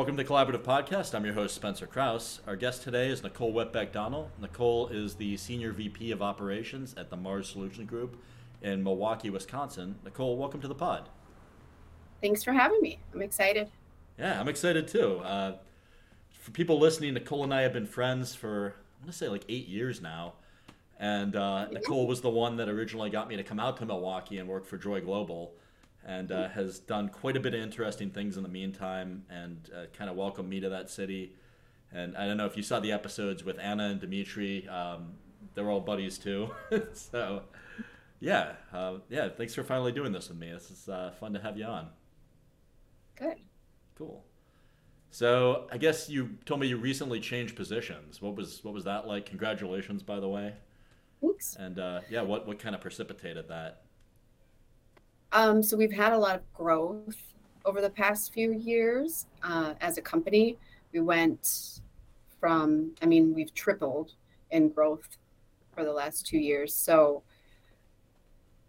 Welcome to Collaborative Podcast. I'm your host, Spencer Kraus. Our guest today is Nicole Wetbeck Donnell. Nicole is the Senior VP of Operations at the Mars Solution Group in Milwaukee, Wisconsin. Nicole, welcome to the pod. Thanks for having me. I'm excited. Yeah, I'm excited too. Uh, for people listening, Nicole and I have been friends for, I'm going to say like eight years now. And uh, Nicole was the one that originally got me to come out to Milwaukee and work for Joy Global and uh, has done quite a bit of interesting things in the meantime and uh, kind of welcomed me to that city. And I don't know if you saw the episodes with Anna and Dimitri. Um, they're all buddies too. so, yeah, uh, yeah. Thanks for finally doing this with me. This is uh, fun to have you on. Good. Cool. So I guess you told me you recently changed positions. What was what was that like? Congratulations, by the way. Thanks. And uh, yeah, what what kind of precipitated that? Um, so we've had a lot of growth over the past few years uh, as a company. We went from, I mean, we've tripled in growth for the last two years. So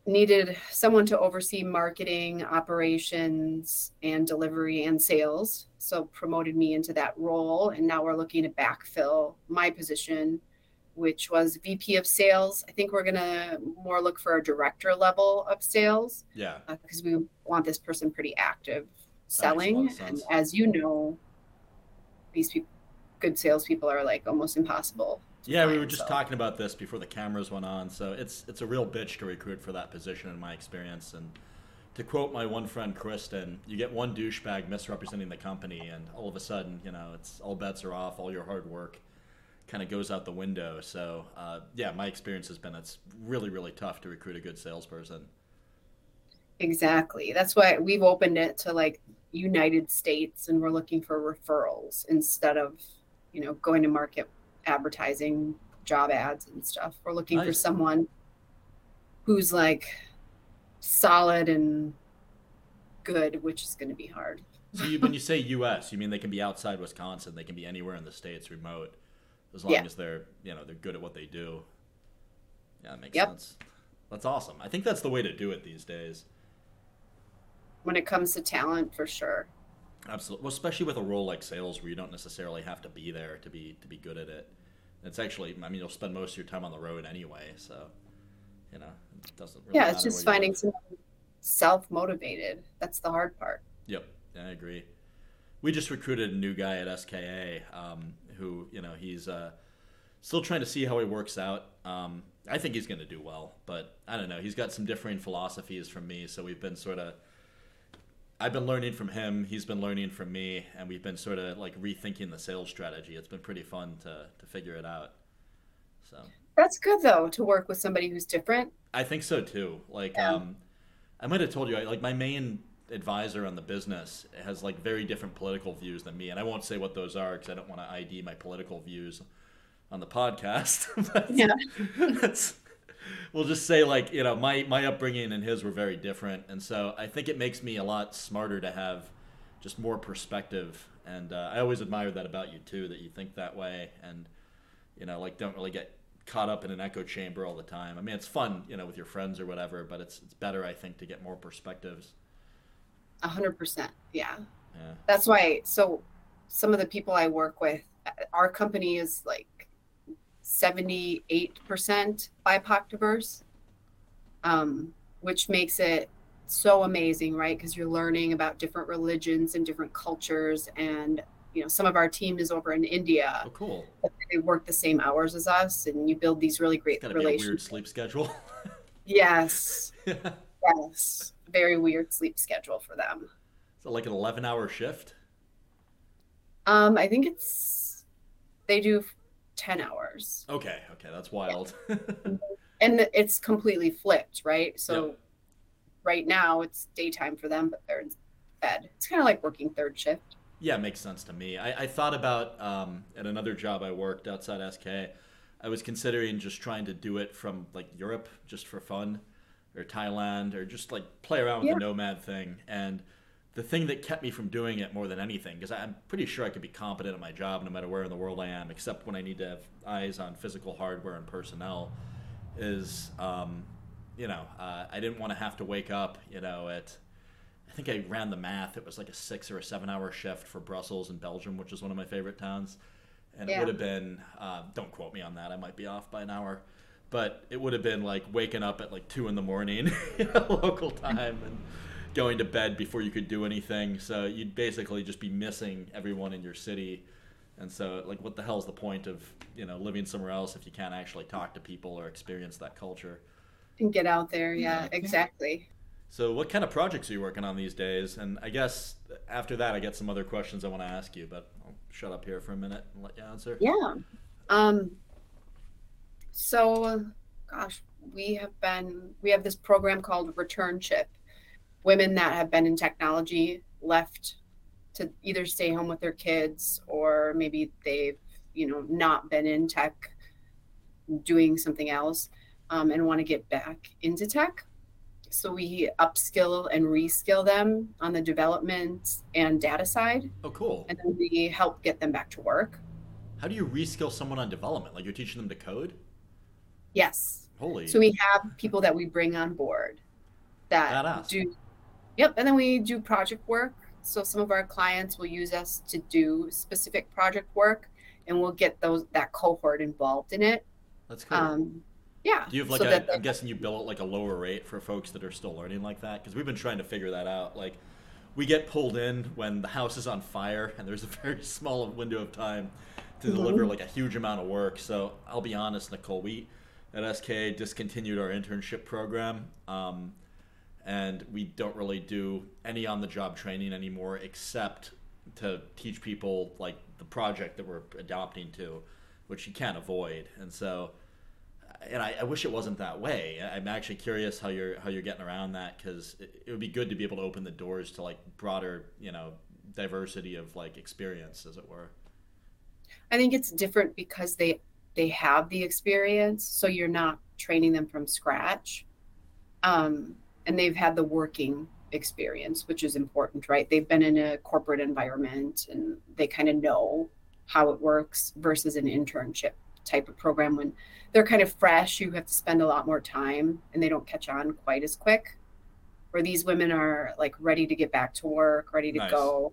needed someone to oversee marketing, operations, and delivery and sales. So promoted me into that role, and now we're looking to backfill my position which was VP of sales. I think we're going to more look for a director level of sales. Yeah. Because uh, we want this person pretty active selling. And as you know, these people, good salespeople are like almost impossible. Yeah, find, we were just so. talking about this before the cameras went on. So it's it's a real bitch to recruit for that position in my experience. And to quote my one friend Kristen, you get one douchebag misrepresenting the company, and all of a sudden, you know, it's all bets are off. All your hard work kind of goes out the window. So uh, yeah, my experience has been it's really really tough to recruit a good salesperson. Exactly. That's why we've opened it to like United States, and we're looking for referrals instead of you know going to market advertising job ads and stuff. We're looking nice. for someone who's like solid and good, which is going to be hard. So you, when you say U.S., you mean they can be outside Wisconsin? They can be anywhere in the states, remote as long yeah. as they're you know they're good at what they do. Yeah, that makes yep. sense. That's awesome. I think that's the way to do it these days. When it comes to talent, for sure. Absolutely. Well, especially with a role like sales, where you don't necessarily have to be there to be to be good at it. It's actually, I mean, you'll spend most of your time on the road anyway, so you know, it doesn't. Really yeah, it's just finding someone self motivated. That's the hard part. Yep, I agree. We just recruited a new guy at SKA. Um, who you know he's uh, still trying to see how he works out. Um, I think he's going to do well, but I don't know. He's got some differing philosophies from me, so we've been sort of. I've been learning from him. He's been learning from me, and we've been sort of like rethinking the sales strategy. It's been pretty fun to to figure it out. So that's good though to work with somebody who's different. I think so too. Like, yeah. um, I might have told you, like my main advisor on the business has like very different political views than me, and I won't say what those are because I don't want to ID my political views on the podcast. yeah. we'll just say like you know my my upbringing and his were very different, and so I think it makes me a lot smarter to have just more perspective. And uh, I always admire that about you too, that you think that way, and you know like don't really get caught up in an echo chamber all the time. I mean, it's fun, you know, with your friends or whatever, but it's it's better, I think, to get more perspectives. A hundred percent. Yeah. Yeah. That's why. So some of the people I work with, our company is like 78% BIPOC diverse, um, which makes it so amazing, right? Because you're learning about different religions and different cultures. And, you know, some of our team is over in India. Oh, cool. They work the same hours as us, and you build these really great relationships. weird sleep schedule. yes. yes very weird sleep schedule for them. So like an 11 hour shift? Um, I think it's they do 10 hours. Okay, okay, that's wild. Yeah. and it's completely flipped, right? So yep. right now it's daytime for them, but they're in bed. It's kind of like working third shift. Yeah, it makes sense to me. I, I thought about um, at another job I worked outside SK. I was considering just trying to do it from like Europe just for fun or Thailand or just like play around with yeah. the nomad thing. And the thing that kept me from doing it more than anything, because I'm pretty sure I could be competent at my job no matter where in the world I am, except when I need to have eyes on physical hardware and personnel, is, um, you know, uh, I didn't want to have to wake up, you know, at I think I ran the math. It was like a six or a seven hour shift for Brussels and Belgium, which is one of my favorite towns. And it would have been, uh, don't quote me on that, I might be off by an hour, but it would have been like waking up at like two in the morning, local time, and going to bed before you could do anything. So you'd basically just be missing everyone in your city. And so, like, what the hell's the point of, you know, living somewhere else if you can't actually talk to people or experience that culture? And get out there. Yeah, exactly. So, what kind of projects are you working on these days? And I guess after that, I get some other questions I want to ask you, but I'll shut up here for a minute and let you answer. Yeah. Um, so, gosh, we have been, we have this program called Returnship. Women that have been in technology left to either stay home with their kids or maybe they've, you know, not been in tech doing something else um, and want to get back into tech. So we upskill and reskill them on the development and data side, Oh, cool. and then we help get them back to work. How do you reskill someone on development? Like, you're teaching them to code? Yes. Holy. So we have people that we bring on board that Badass. do, yep, and then we do project work. So some of our clients will use us to do specific project work, and we'll get those that cohort involved in it. That's cool. Um, yeah. Do you have like so a? I'm guessing you bill it like a lower rate for folks that are still learning like that because we've been trying to figure that out. Like, we get pulled in when the house is on fire and there's a very small window of time to Mhm. deliver like a huge amount of work. So I'll be honest, Nicole, we at SK discontinued our internship program. Um, and we don't really do any on-the-job training anymore, except to teach people like the project that we're adopting to, which you can't avoid. And so, and I, I wish it wasn't that way. I'm actually curious how you're how you're getting around that because it, it would be good to be able to open the doors to like broader, you know, diversity of like experience, as it were. I think it's different because they they have the experience, so you're not training them from scratch, um, and they've had the working experience, which is important, right? They've been in a corporate environment and they kind of know how it works versus an internship type of program when they're kind of fresh you have to spend a lot more time and they don't catch on quite as quick where these women are like ready to get back to work ready to Nice. go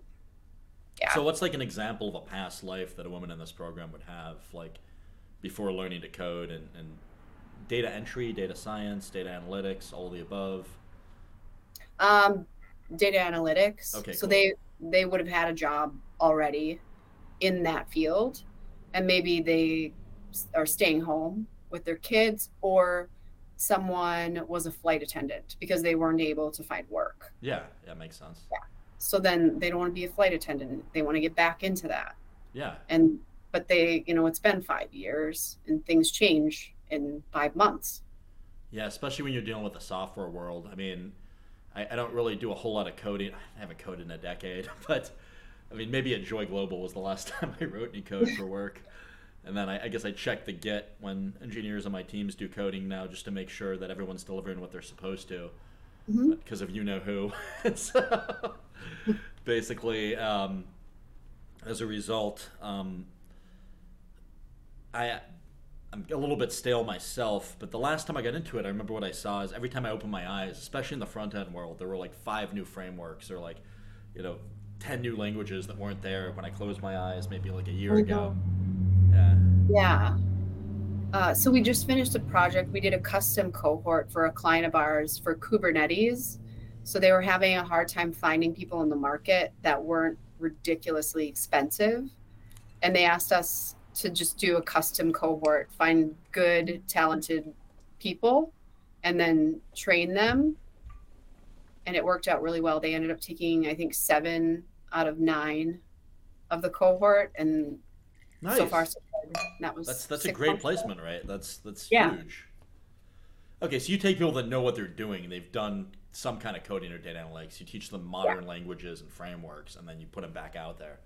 Yeah. So, what's like an example of a past life that a woman in this program would have, like before learning to code and, and data entry, data science, data analytics, all the above? Um, data analytics. Okay, So cool. they they would have had a job already in that field, and maybe they are staying home with their kids, or someone was a flight attendant because they weren't able to find work. Yeah, that makes sense. Yeah. So then they don't want to be a flight attendant. They want to get back into that, Yeah, and but they, you know, it's been five years, and things change in five months. yeah, especially when you're dealing with the software world. I mean, I, I don't really do a whole lot of coding. I haven't coded in a decade, but I mean, maybe at Joy Global was the last time I wrote any code for work. And then I, I guess I check the Git when engineers on my teams do coding now, just to make sure that everyone's delivering what they're supposed to. Because of you know who. so basically, um, as a result, um, I I'm a little bit stale myself. But the last time I got into it, I remember what I saw is every time I opened my eyes, especially in the front end world, there were like five new frameworks or like you know ten new languages that weren't there when I closed my eyes maybe like a year ago. Yeah. Yeah. Uh, so we just finished a project. We did a custom cohort for a client of ours for Kubernetes. So they were having a hard time finding people in the market that weren't ridiculously expensive. And they asked us to just do a custom cohort, find good, talented people, and then train them. And it worked out really well. They ended up taking, I think, seven out of nine of the cohort. And Nice. so far, so good. That was That's that's a great months ago. placement, right? That's that's Yeah. huge. Okay, so you take people that know what they're doing. They've done some kind of coding or data analytics. You teach them modern languages and frameworks, and then you put them back out there.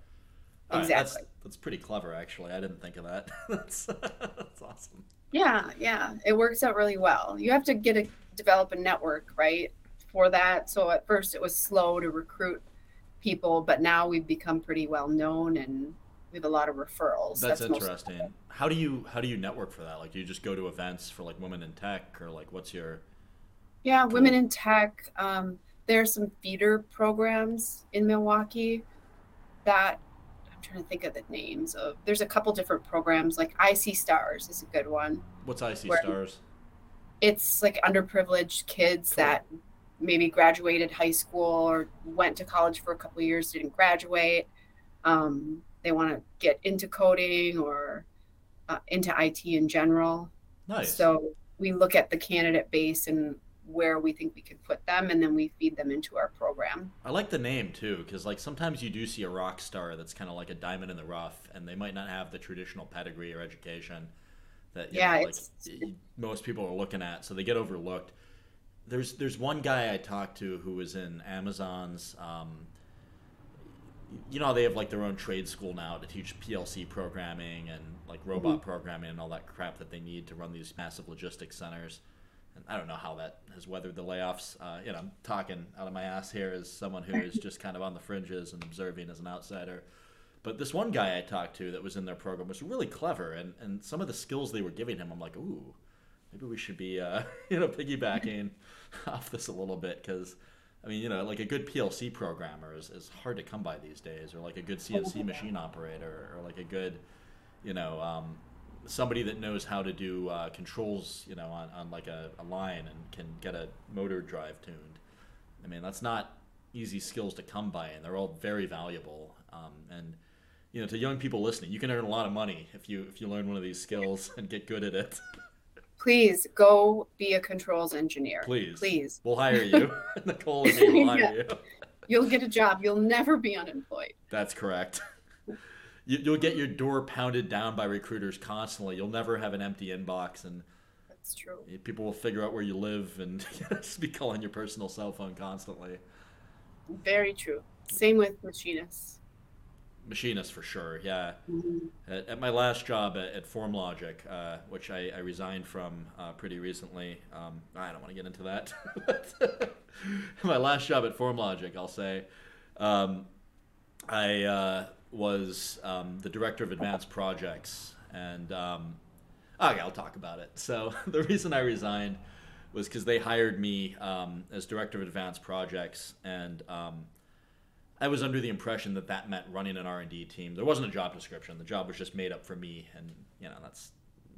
All right, that's pretty clever, actually. I didn't think of that. that's that's awesome. Yeah, yeah, it works out really well. You have to get a develop a network, right, for that. So at first it was slow to recruit people, but now we've become pretty well known and we have a lot of referrals. That's, most- interesting. How do you how do you network for that? Like, do you just go to events for like women in tech, or like what's your Yeah, women in tech. Um, there are some feeder programs in Milwaukee that trying to think of the names of. There's a couple different programs, like IC Stars is a good one. What's IC Stars? It's like underprivileged kids Cool. that maybe graduated high school or went to college for a couple of years, didn't graduate. Um, they want to get into coding or uh, into IT in general. Nice. So we look at the candidate base and where we think we could put them, and then we feed them into our program. I like the name too, because like sometimes you do see a rock star that's kind of like a diamond in the rough, and they might not have the traditional pedigree or education that Yeah, know, like most people are looking at, so they get overlooked. There's there's one guy I talked to who was in Amazon's. Um, you know they have like their own trade school now to teach PLC programming and like robot programming and all that crap that they need to run these massive logistics centers. And I don't know how that has weathered the layoffs. Uh, you know, I'm talking out of my ass here as someone who is just kind of on the fringes and observing as an outsider. But this one guy I talked to that was in their program was really clever, and, and some of the skills they were giving him, I'm like, ooh, maybe we should be, uh, you know, piggybacking off this a little bit because, I mean, you know, like a good PLC programmer is, is hard to come by these days, or like a good CNC machine operator, or like a good, you know, um, somebody that knows how to do uh, controls, you know, on, on like a, a line and can get a motor drive tuned. I mean, that's not easy skills to come by, and they're all very valuable. Um, and you know, to young people listening, you can earn a lot of money if you if you learn one of these skills and get good at it. Please go be a controls engineer. Please, Please. we'll hire you. Nicole and me will hire Yeah. you. You'll get a job. You'll never be unemployed. That's correct. You, you'll get your door pounded down by recruiters constantly. You'll never have an empty inbox, and That's true. people will figure out where you live and just be calling your personal cell phone constantly. Very true. Same with machinists. Machinists for sure, yeah. Mhm. At, at my last job at, at FormLogic, uh, which I, I resigned from uh, pretty recently, um, I don't want to get into that. my last job at FormLogic, I'll say, um, I uh, was um, the director of advanced projects, and um, okay, I'll talk about it. So the reason I resigned was because they hired me um, as director of advanced projects, and um, I was under the impression that that meant running an R and D team. There wasn't a job description. The job was just made up for me, and you know that's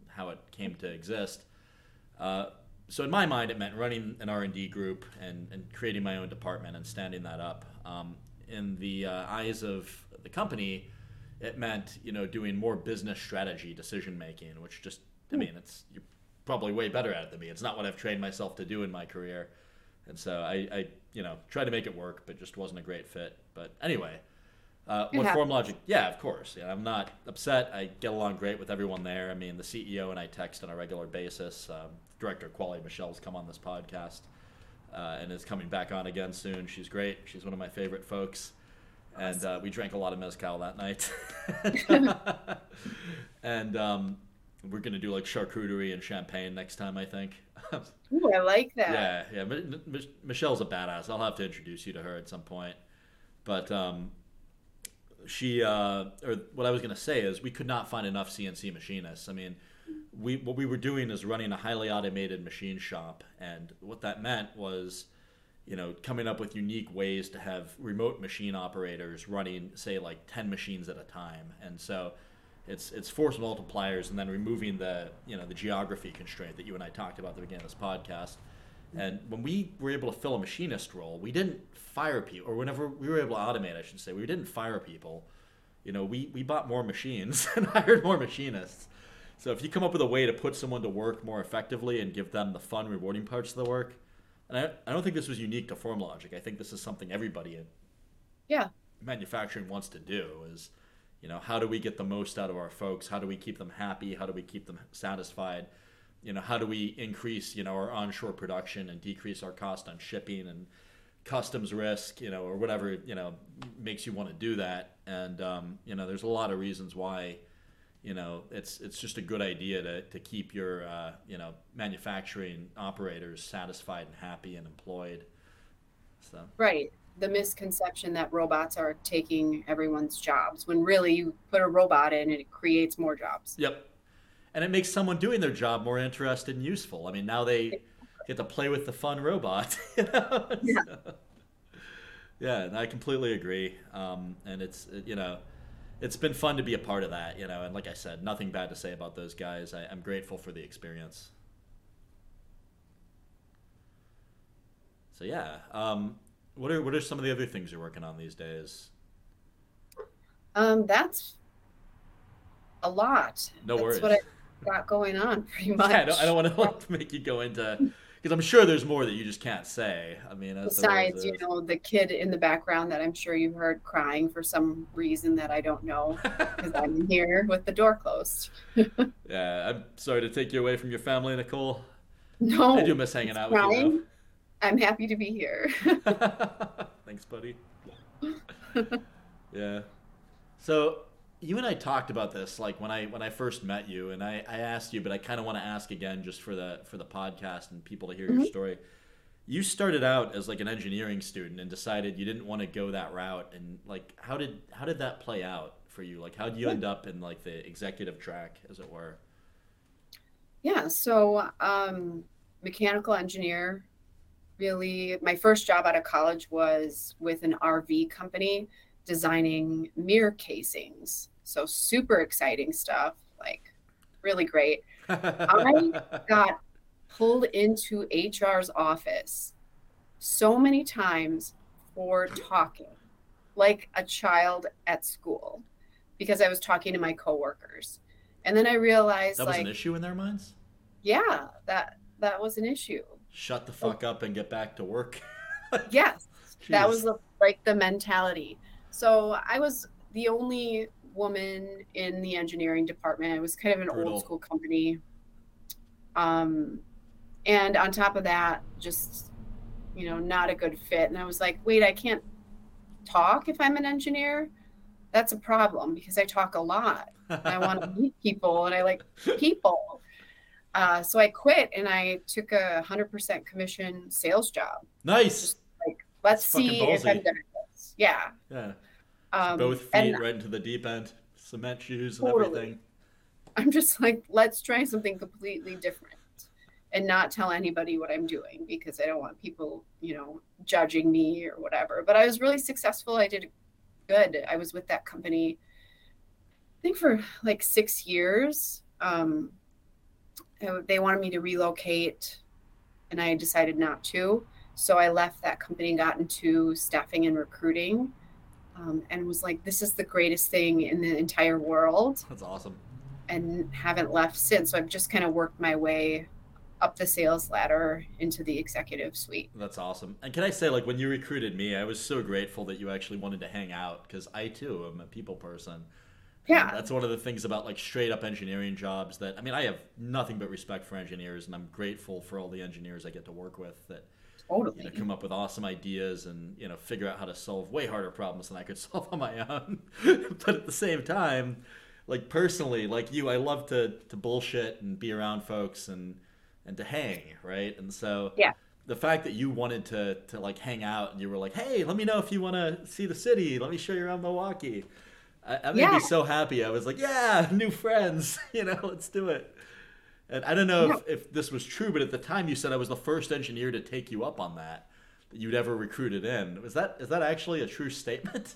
how it came to exist. Uh, so in my mind, it meant running an R and D group and, and creating my own department and standing that up. Um, in the uh, eyes of the company, it meant you know doing more business strategy decision making, which just I mean it's you're probably way better at it than me. It's not what I've trained myself to do in my career, and so I, I you know tried to make it work, but just wasn't a great fit. But anyway, uh, what FormLogic? Yeah, of course. Yeah, I'm not upset. I get along great with everyone there. I mean, the CEO and I text on a regular basis. Um, Director of Quality Michelle's come on this podcast uh, and is coming back on again soon. She's great. She's one of my favorite folks. And uh, we drank a lot of mezcal that night. and um, we're gonna do like charcuterie and champagne next time, I think. Ooh, I like that. Yeah, yeah. Mi- Mi- Michelle's a badass. I'll have to introduce you to her at some point. But um, she, uh, or what I was gonna say is, we could not find enough CNC machinists. I mean, we what we were doing is running a highly automated machine shop, and what that meant was, you know, coming up with unique ways to have remote machine operators running, say, like ten machines at a time, and so it's it's force multipliers and then removing the you know the geography constraint that you and I talked about at the beginning of this podcast. And when we were able to fill a machinist role, we didn't fire people, or whenever we were able to automate, I should say, we didn't fire people. You know, we, we bought more machines and hired more machinists. So if you come up with a way to put someone to work more effectively and give them the fun, rewarding parts of the work, and I, I don't think this was unique to FormLogic. I think this is something everybody in Yeah. manufacturing wants to do is you know how do we get the most out of our folks how do we keep them happy how do we keep them satisfied you know how do we increase you know our onshore production and decrease our cost on shipping and customs risk you know or whatever you know makes you want to do that and um, you know there's a lot of reasons why you know it's it's just a good idea to, to keep your uh, you know manufacturing operators satisfied and happy and employed so Right. The misconception that robots are taking everyone's jobs when really you put a robot in and it creates more jobs. Yep. And it makes someone doing their job more interested and useful. I mean, now they get to play with the fun robot. You know? Yeah. Yeah, and I completely agree. Um, and it's you know, it's been fun to be a part of that. You know, and like I said, nothing bad to say about those guys. I, I'm grateful for the experience. So yeah, um, what are what are some of the other things you're working on these days? Um, that's a lot. No that's worries. what I got going on pretty much. Yeah, I don't, I don't want to make you go into because I'm sure there's more that you just can't say. I mean, as there always Besides, you know, the kid in the background that I'm sure you heard crying for some reason that I don't know because I'm here with the door closed. yeah, I'm sorry to take you away from your family, Nicole. No, I do miss hanging out with crying. I'm happy to be here. Thanks, buddy. yeah. So you and I talked about this like when I when I first met you, and I, I asked you, but I kind of want to ask again just for the for the podcast and people to hear your Mhm. story. You started out as like an engineering student and decided you didn't want to go that route, and like how did how did that play out for you? Like how did you end up in like the executive track, as it were? Yeah, so um, mechanical engineer. Really, my first job out of college was with an RV company designing mirror casings. So super exciting stuff, like really great. I got pulled into HR's office so many times for talking like a child at school because I was talking to my coworkers. And then I realized that was like an issue in their minds. yeah, that that was an issue. Shut the fuck up and get back to work. Yes, that was like the mentality. So I was the only woman in the engineering department. It was kind of an Brutal. old school company. Um, and on top of that, just you know, not a good fit. And I was like, wait, I can't talk if I'm an engineer. That's a problem because I talk a lot. I want to meet people and I like people. Uh, so I quit and I took a hundred percent commission sales job. nice. Like, let's see if I'm good at this. Yeah. Yeah. Um, Both feet right into the deep end. Cement shoes and Totally. everything. I'm just like, let's try something completely different and not tell anybody what I'm doing because I don't want people, you know, judging me or whatever. But I was really successful. I did good. I was with that company, I think for like six years. Um, they wanted me to relocate and I decided not to. So I left that company and got into staffing and recruiting um, and was like, this is the greatest thing in the entire world That's awesome. and haven't left since. So I've just kind of worked my way up the sales ladder into the executive suite. That's awesome. And can I say, like, when you recruited me, I was so grateful that you actually wanted to hang out because I too am a people person. Yeah. And that's one of the things about like straight up engineering jobs that I mean, I have nothing but respect for engineers, and I'm grateful for all the engineers I get to work with that Totally. you know come up with awesome ideas and you know figure out how to solve way harder problems than I could solve on my own. but at the same time, like personally, like you, I love to to bullshit and be around folks and and to hang, right? And so Yeah. the fact that you wanted to to like hang out and you were like, hey, let me know if you want to see the city. Let me show you around Milwaukee. I, I made Yeah. me so happy. I was like, yeah, new friends. You know, let's do it. And I don't know if, if this was true, but at the time you said I was the first engineer to take you up on that that you'd ever recruited in. Is that is that actually a true statement?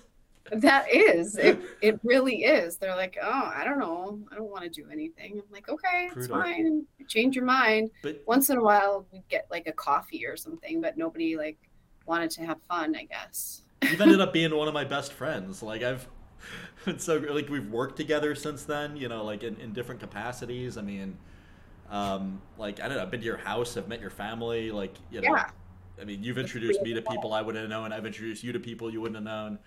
That is, it, it really is. They're like, oh, I don't know. I don't want to do anything. I'm like, okay, it's fine. Change your mind. But Once in a while, we'd get like a coffee or something, but nobody like wanted to have fun, I guess. you've ended up being one of my best friends. Like I've been so like we've worked together since then. You know, like in, in different capacities. I mean, um, like I don't know. I've been to your house. I've met your family. Like you know, Yeah. I mean, you've introduced me to people I wouldn't have known. I've introduced you to people you wouldn't have known.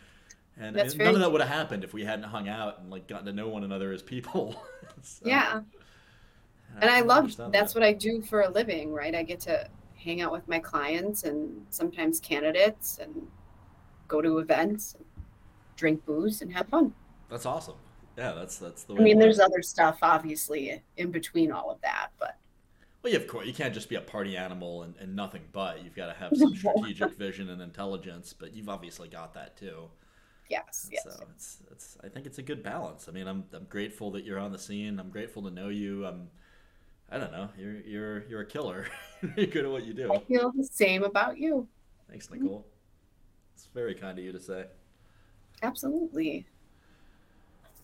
And and none of that would have happened if we hadn't hung out and like gotten to know one another as people. So, Yeah. And I love that's that. what I do for a living, right? I get to hang out with my clients and sometimes candidates and go to events, drink booze, and have fun. That's awesome. Yeah, that's that's the way. I mean, there's other stuff obviously in between all of that, but Well, yeah, of course, you can't just be a party animal and, and nothing but. You've got to have some strategic vision and intelligence, but you've obviously got that too. yes, yes. So it's it's I think it's a good balance. I mean, I'm I'm grateful that you're on the scene. I'm grateful to know you. I'm I don't know. You're you're you're a killer. you're good at what you do. I feel the same about you. Thanks, Nicole. It's very kind of you to say. Absolutely.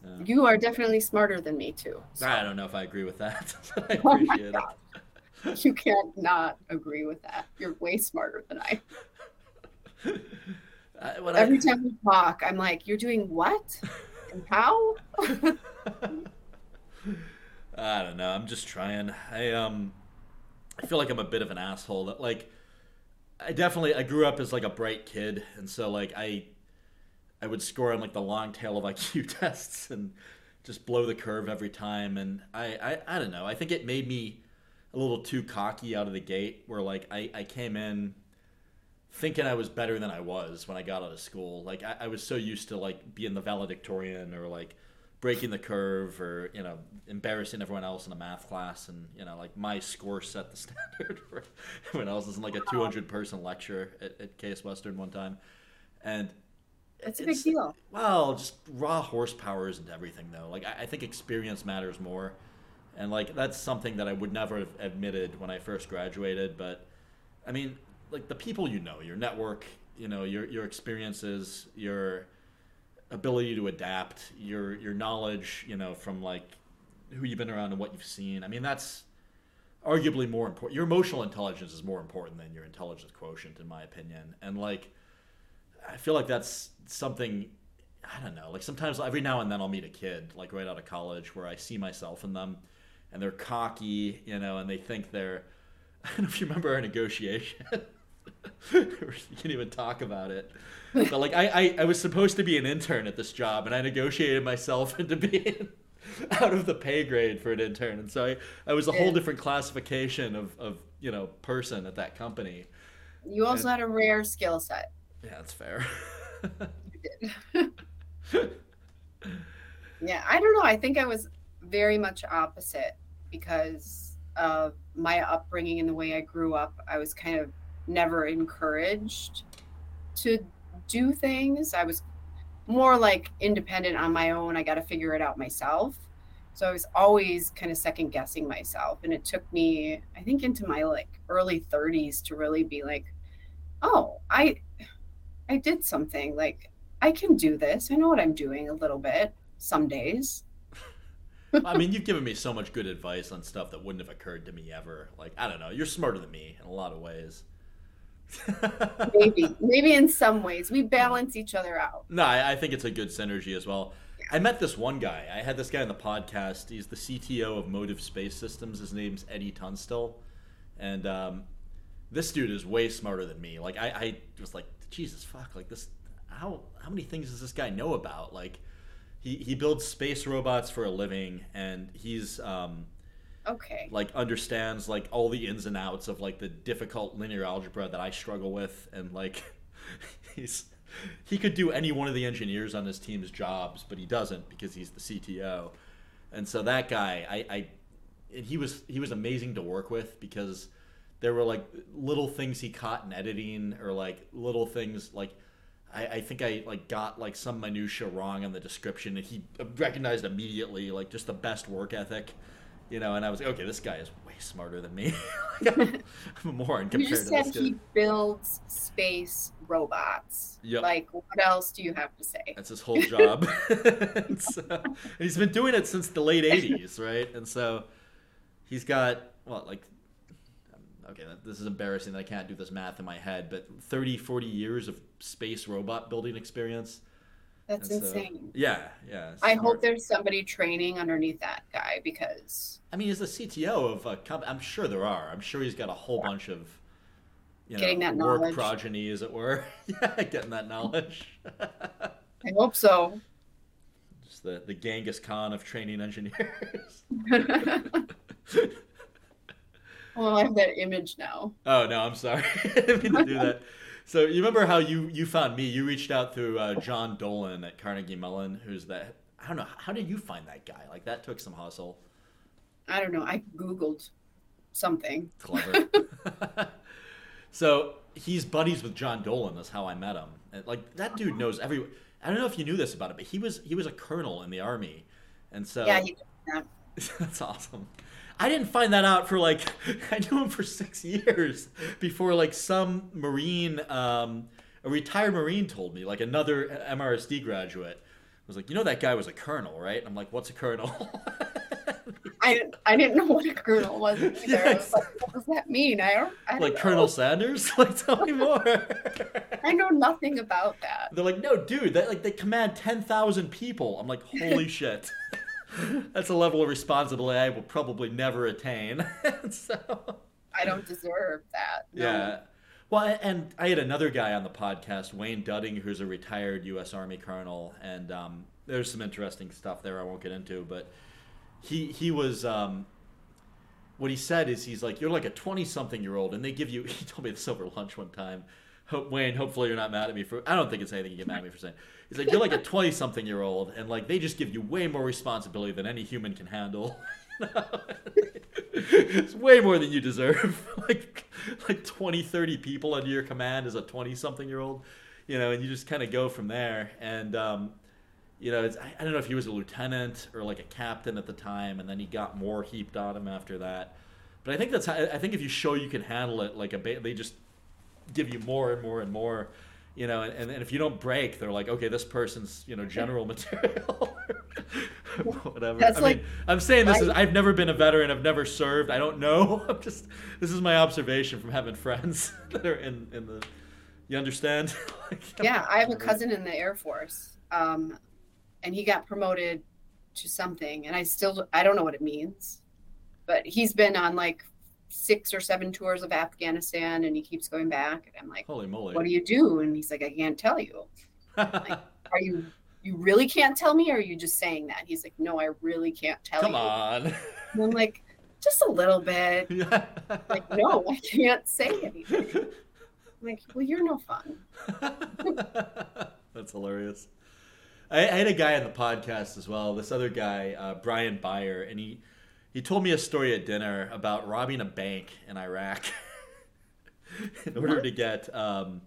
Yeah. You are definitely smarter than me too. so I don't know if I agree with that. I Oh appreciate it. You can't not agree with that. You're way smarter than I. I, when I- Every time we talk, I'm like, "You're doing what? And how?" I don't know. I'm just trying. I um, I feel like I'm a bit of an asshole. That like, I definitely I grew up as like a bright kid, and so like I, I would score on like the long tail of IQ tests and just blow the curve every time. And I I, I don't know. I think it made me a little too cocky out of the gate. Where like I I came in thinking I was better than I was when I got out of school. Like I, I was so used to like being the valedictorian or like breaking the curve or you know embarrassing everyone else in a math class and you know like my score set the standard for everyone else. Was in like a 200 person lecture at, at Case Western one time, and That's a big it's- deal. well, just raw horsepower isn't everything though. Like I, I think experience matters more, and like that's something that I would never have admitted when I first graduated. But I mean, like the people you know, your network, you know, your your experiences, your ability to adapt, your your knowledge, you know, from like who you've been around and what you've seen. I mean, that's arguably more important. Your emotional intelligence is more important than your intelligence quotient, in my opinion. And like, I feel like that's something. I don't know. Like sometimes, every now and then, I'll meet a kid like right out of college where I see myself in them, and they're cocky, you know, and they think they're. I don't know if you remember our negotiation. you can't even talk about it. But like I, I, I was supposed to be an intern at this job, and I negotiated myself into being out of the pay grade for an intern, and so I, I was a whole different classification of, of you know person at that company. You also And- had a rare skill set. Yeah, that's fair. Yeah, I don't know. I think I was very much opposite because of my upbringing and the way I grew up. I was kind of never encouraged to do things. I was more like independent on my own. I got to figure it out myself. So I was always kind of second guessing myself. And it took me, I think, into my like early 30s to really be like, oh, I I did something. Like I can do this. I know what I'm doing a little bit some days. I mean, you've given me so much good advice on stuff that wouldn't have occurred to me ever. Like, I don't know, you're smarter than me in a lot of ways. Maybe, maybe in some ways we balance each other out. No, I, I think it's a good synergy as well. I met this one guy. I had this guy on the podcast. He's the CTO of Motiv Space Systems. His name's Eddie Tunstel. and um, this dude is way smarter than me. Like I, I was like, Jesus fuck, like this. How how many things does this guy know about? Like, he he builds space robots for a living, and he's um, Okay. like understands like all the ins and outs of like the difficult linear algebra that I struggle with and like he's he could do any one of the engineers on his team's jobs but he doesn't because he's the CTO and so that guy I, I and he was he was amazing to work with because there were like little things he caught in editing or like little things like I, I think I like got like some minutia wrong on the description and he recognized immediately like just the best work ethic you know, and I was like, okay, this guy is way smarter than me. Like, I'm, I'm a moron You compared just to said this he builds space robots. Yep. Like, what else do you have to say? That's his whole job. and, so, he's been doing it since the late '80s, right? And so he's got well, like, okay, this is embarrassing that I can't do this math in my head, but 30, 40 years of space robot building experience. That's And so- uh, insane. Yeah, yeah. I smart. hope there's somebody training underneath that guy because I mean, he's the CTO of a company. I'm sure there are. I'm sure he's got a whole bunch of you know, Getting that work knowledge. progeny, as it were. yeah, getting that knowledge. I hope so. Just the, the Genghis Khan of training engineers. well, I have that image now. oh no, I'm sorry. I didn't mean to do that. So you remember how you you found me? You reached out through uh, John Dolan at Carnegie Mellon, who's that? I don't know. How did you find that guy? Like that took some hustle. I don't know. I Googled something. Clever. so he's buddies with John Dolan. That's how I met him. And, like that dude knows every. I don't know if you knew this about it, but he was he was a colonel in the army, and so Yeah, he did that. that's awesome. I didn't find that out for like I knew him for six years before like some Marine um, a retired Marine told me, like another MRSD graduate, was like, you know that guy was a colonel, right? I'm like, what's a colonel? I, I didn't know what a colonel was either. Yes. Was like, what does that mean? I don't, I don't like know. Colonel Sanders? Like, tell me more. I know nothing about that. They're like, no, dude, that like they command ten thousand people. I'm like, holy shit. That's a level of responsibility I will probably never attain. so I don't deserve that. No. Yeah. Well, and I had another guy on the podcast, Wayne Dudding, who's a retired U.S. Army colonel, and um, there's some interesting stuff there I won't get into, but he he was um, what he said is he's like you're like a 20 something year old, and they give you. He told me this over lunch one time. Hope, Wayne, hopefully you're not mad at me for. I don't think it's anything you get mad at me for saying. He's like you're like a 20 something year old, and like they just give you way more responsibility than any human can handle. it's way more than you deserve. like like 20, 30 people under your command as a 20 something year old, you know, and you just kind of go from there. And, um, you know, it's, I, I don't know if he was a lieutenant or like a captain at the time, and then he got more heaped on him after that. But I think that's how, I think if you show you can handle it, like a ba- they just give you more and more and more, you know, and, and if you don't break, they're like, okay, this person's you know general material, whatever. That's I like- mean, I'm saying this is I've never been a veteran, I've never served, I don't know. I'm just this is my observation from having friends that are in in the. You understand? Like, Yeah, I have a cousin in the Air Force, um, and he got promoted to something, and I still I don't know what it means, but he's been on like six or seven tours of Afghanistan, and he keeps going back. And I'm like, Holy moly! "What do you do?" And he's like, "I can't tell you." Are you you really can't tell me, or are you just saying that? He's like, "No, I really can't tell Come you." on. And I'm like, "Just a little bit." Like, no, I can't say anything. I'm like, well, you're no fun. That's hilarious. I, I had a guy on the podcast as well. This other guy, uh, Brian Byer, and he he told me a story at dinner about robbing a bank in Iraq in order to get. Um,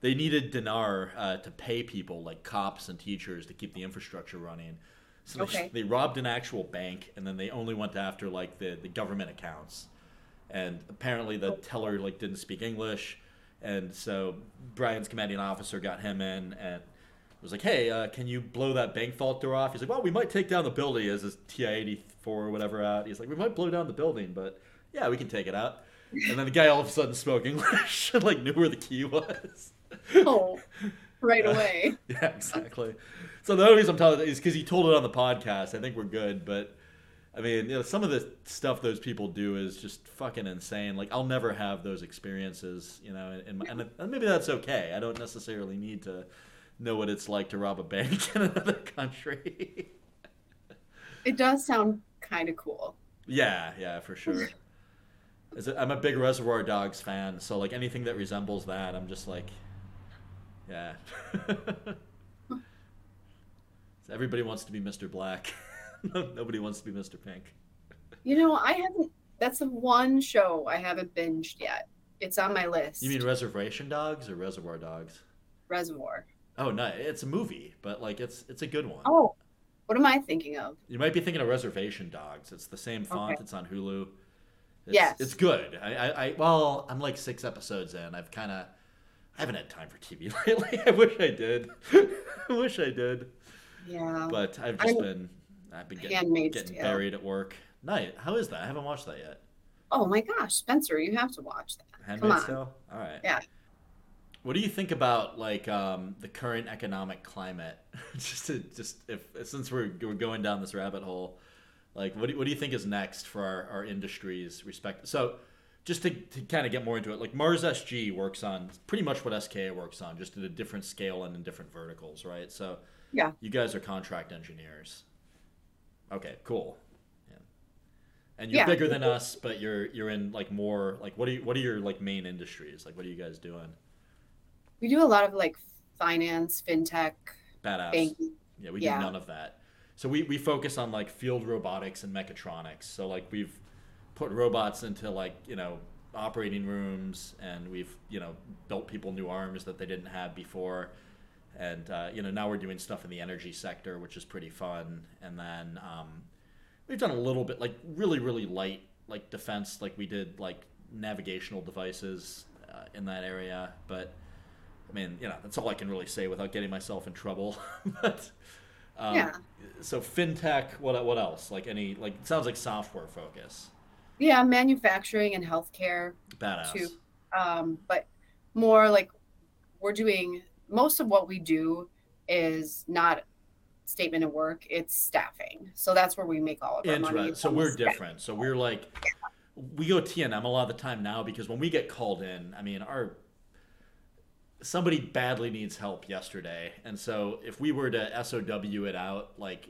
they needed dinar uh, to pay people like cops and teachers to keep the infrastructure running. So they, Okay. they robbed an actual bank, and then they only went after like the, the government accounts. And apparently the teller like didn't speak English, and so Brian's commanding officer got him in and was like, "Hey, uh, can you blow that bank vault door off?" He's like, "Well, we might take down the building as his TI eighty four or whatever out." He's like, "We might blow down the building, but yeah, we can take it out." And then the guy all of a sudden spoke English and like knew where the key was. Oh, right Yeah. away. Yeah, exactly. So the only reason I'm telling is because he told it on the podcast. I think we're good, but I mean, you know, some of the stuff those people do is just fucking insane. Like I'll never have those experiences, you know, and, and, and maybe that's okay. I don't necessarily need to know what it's like to rob a bank in another country. It does sound kind of cool. yeah, yeah, for sure. Is it, I'm a big Reservoir Dogs fan, so like anything that resembles that, I'm just like, yeah. Everybody wants to be Mr. Black. Nobody wants to be Mr. Pink. You know, I haven't. That's the one show I haven't binged yet. It's on my list. You mean Reservation Dogs or Reservoir Dogs? Reservoir? Oh no, it's a movie, but like it's it's a good one. Oh, what am I thinking of? You might be thinking of Reservation Dogs. It's the same font. Okay. It's on Hulu. It's, Yes. it's good. I, I, I well, I'm like six episodes in. I've kind of I haven't had time for TV lately. I wish I did. I wish I did. Yeah. But I've just I'm- been I've been getting, getting buried at work. Night. How is that? I haven't watched that yet. Oh my gosh, Spencer, you have to watch that. Handmaid's on. Tale. All right. Yeah. What do you think about like um, the current economic climate? just to, just if since we're we're going down this rabbit hole, like what do, what do you think is next for our, our industries? Respect. So just to, to kind of get more into it, like Mars SG works on pretty much what SKA works on, just at a different scale and in different verticals, right? So Yeah. you guys are contract engineers. Okay, cool. Yeah. And you're Yeah. bigger than us, but you're you're in like more like what are you what are your like main industries? Like what are you guys doing? We do a lot of like finance, fintech, Badass. banking. Yeah, we Yeah. do none of that. So we, we focus on like field robotics and mechatronics. So like we've put robots into like, you know, operating rooms and we've, you know, built people new arms that they didn't have before. And uh, you know, now we're doing stuff in the energy sector, which is pretty fun. And then um, we've done a little bit like really, really light like defense, like we did like navigational devices uh, in that area, but I mean, you know, that's all I can really say without getting myself in trouble. but um, Yeah. So fintech, what what else? Like any like it sounds like software focus. Yeah, manufacturing and healthcare, Badass. Two. um, but more like we're doing most of what we do is not statement of work; it's staffing. So that's where we make all of our money. So we're different. So we're like, we go T and M a lot of the time now because when we get called in, I mean, our somebody badly needs help yesterday, and so if we were to SOW it out, like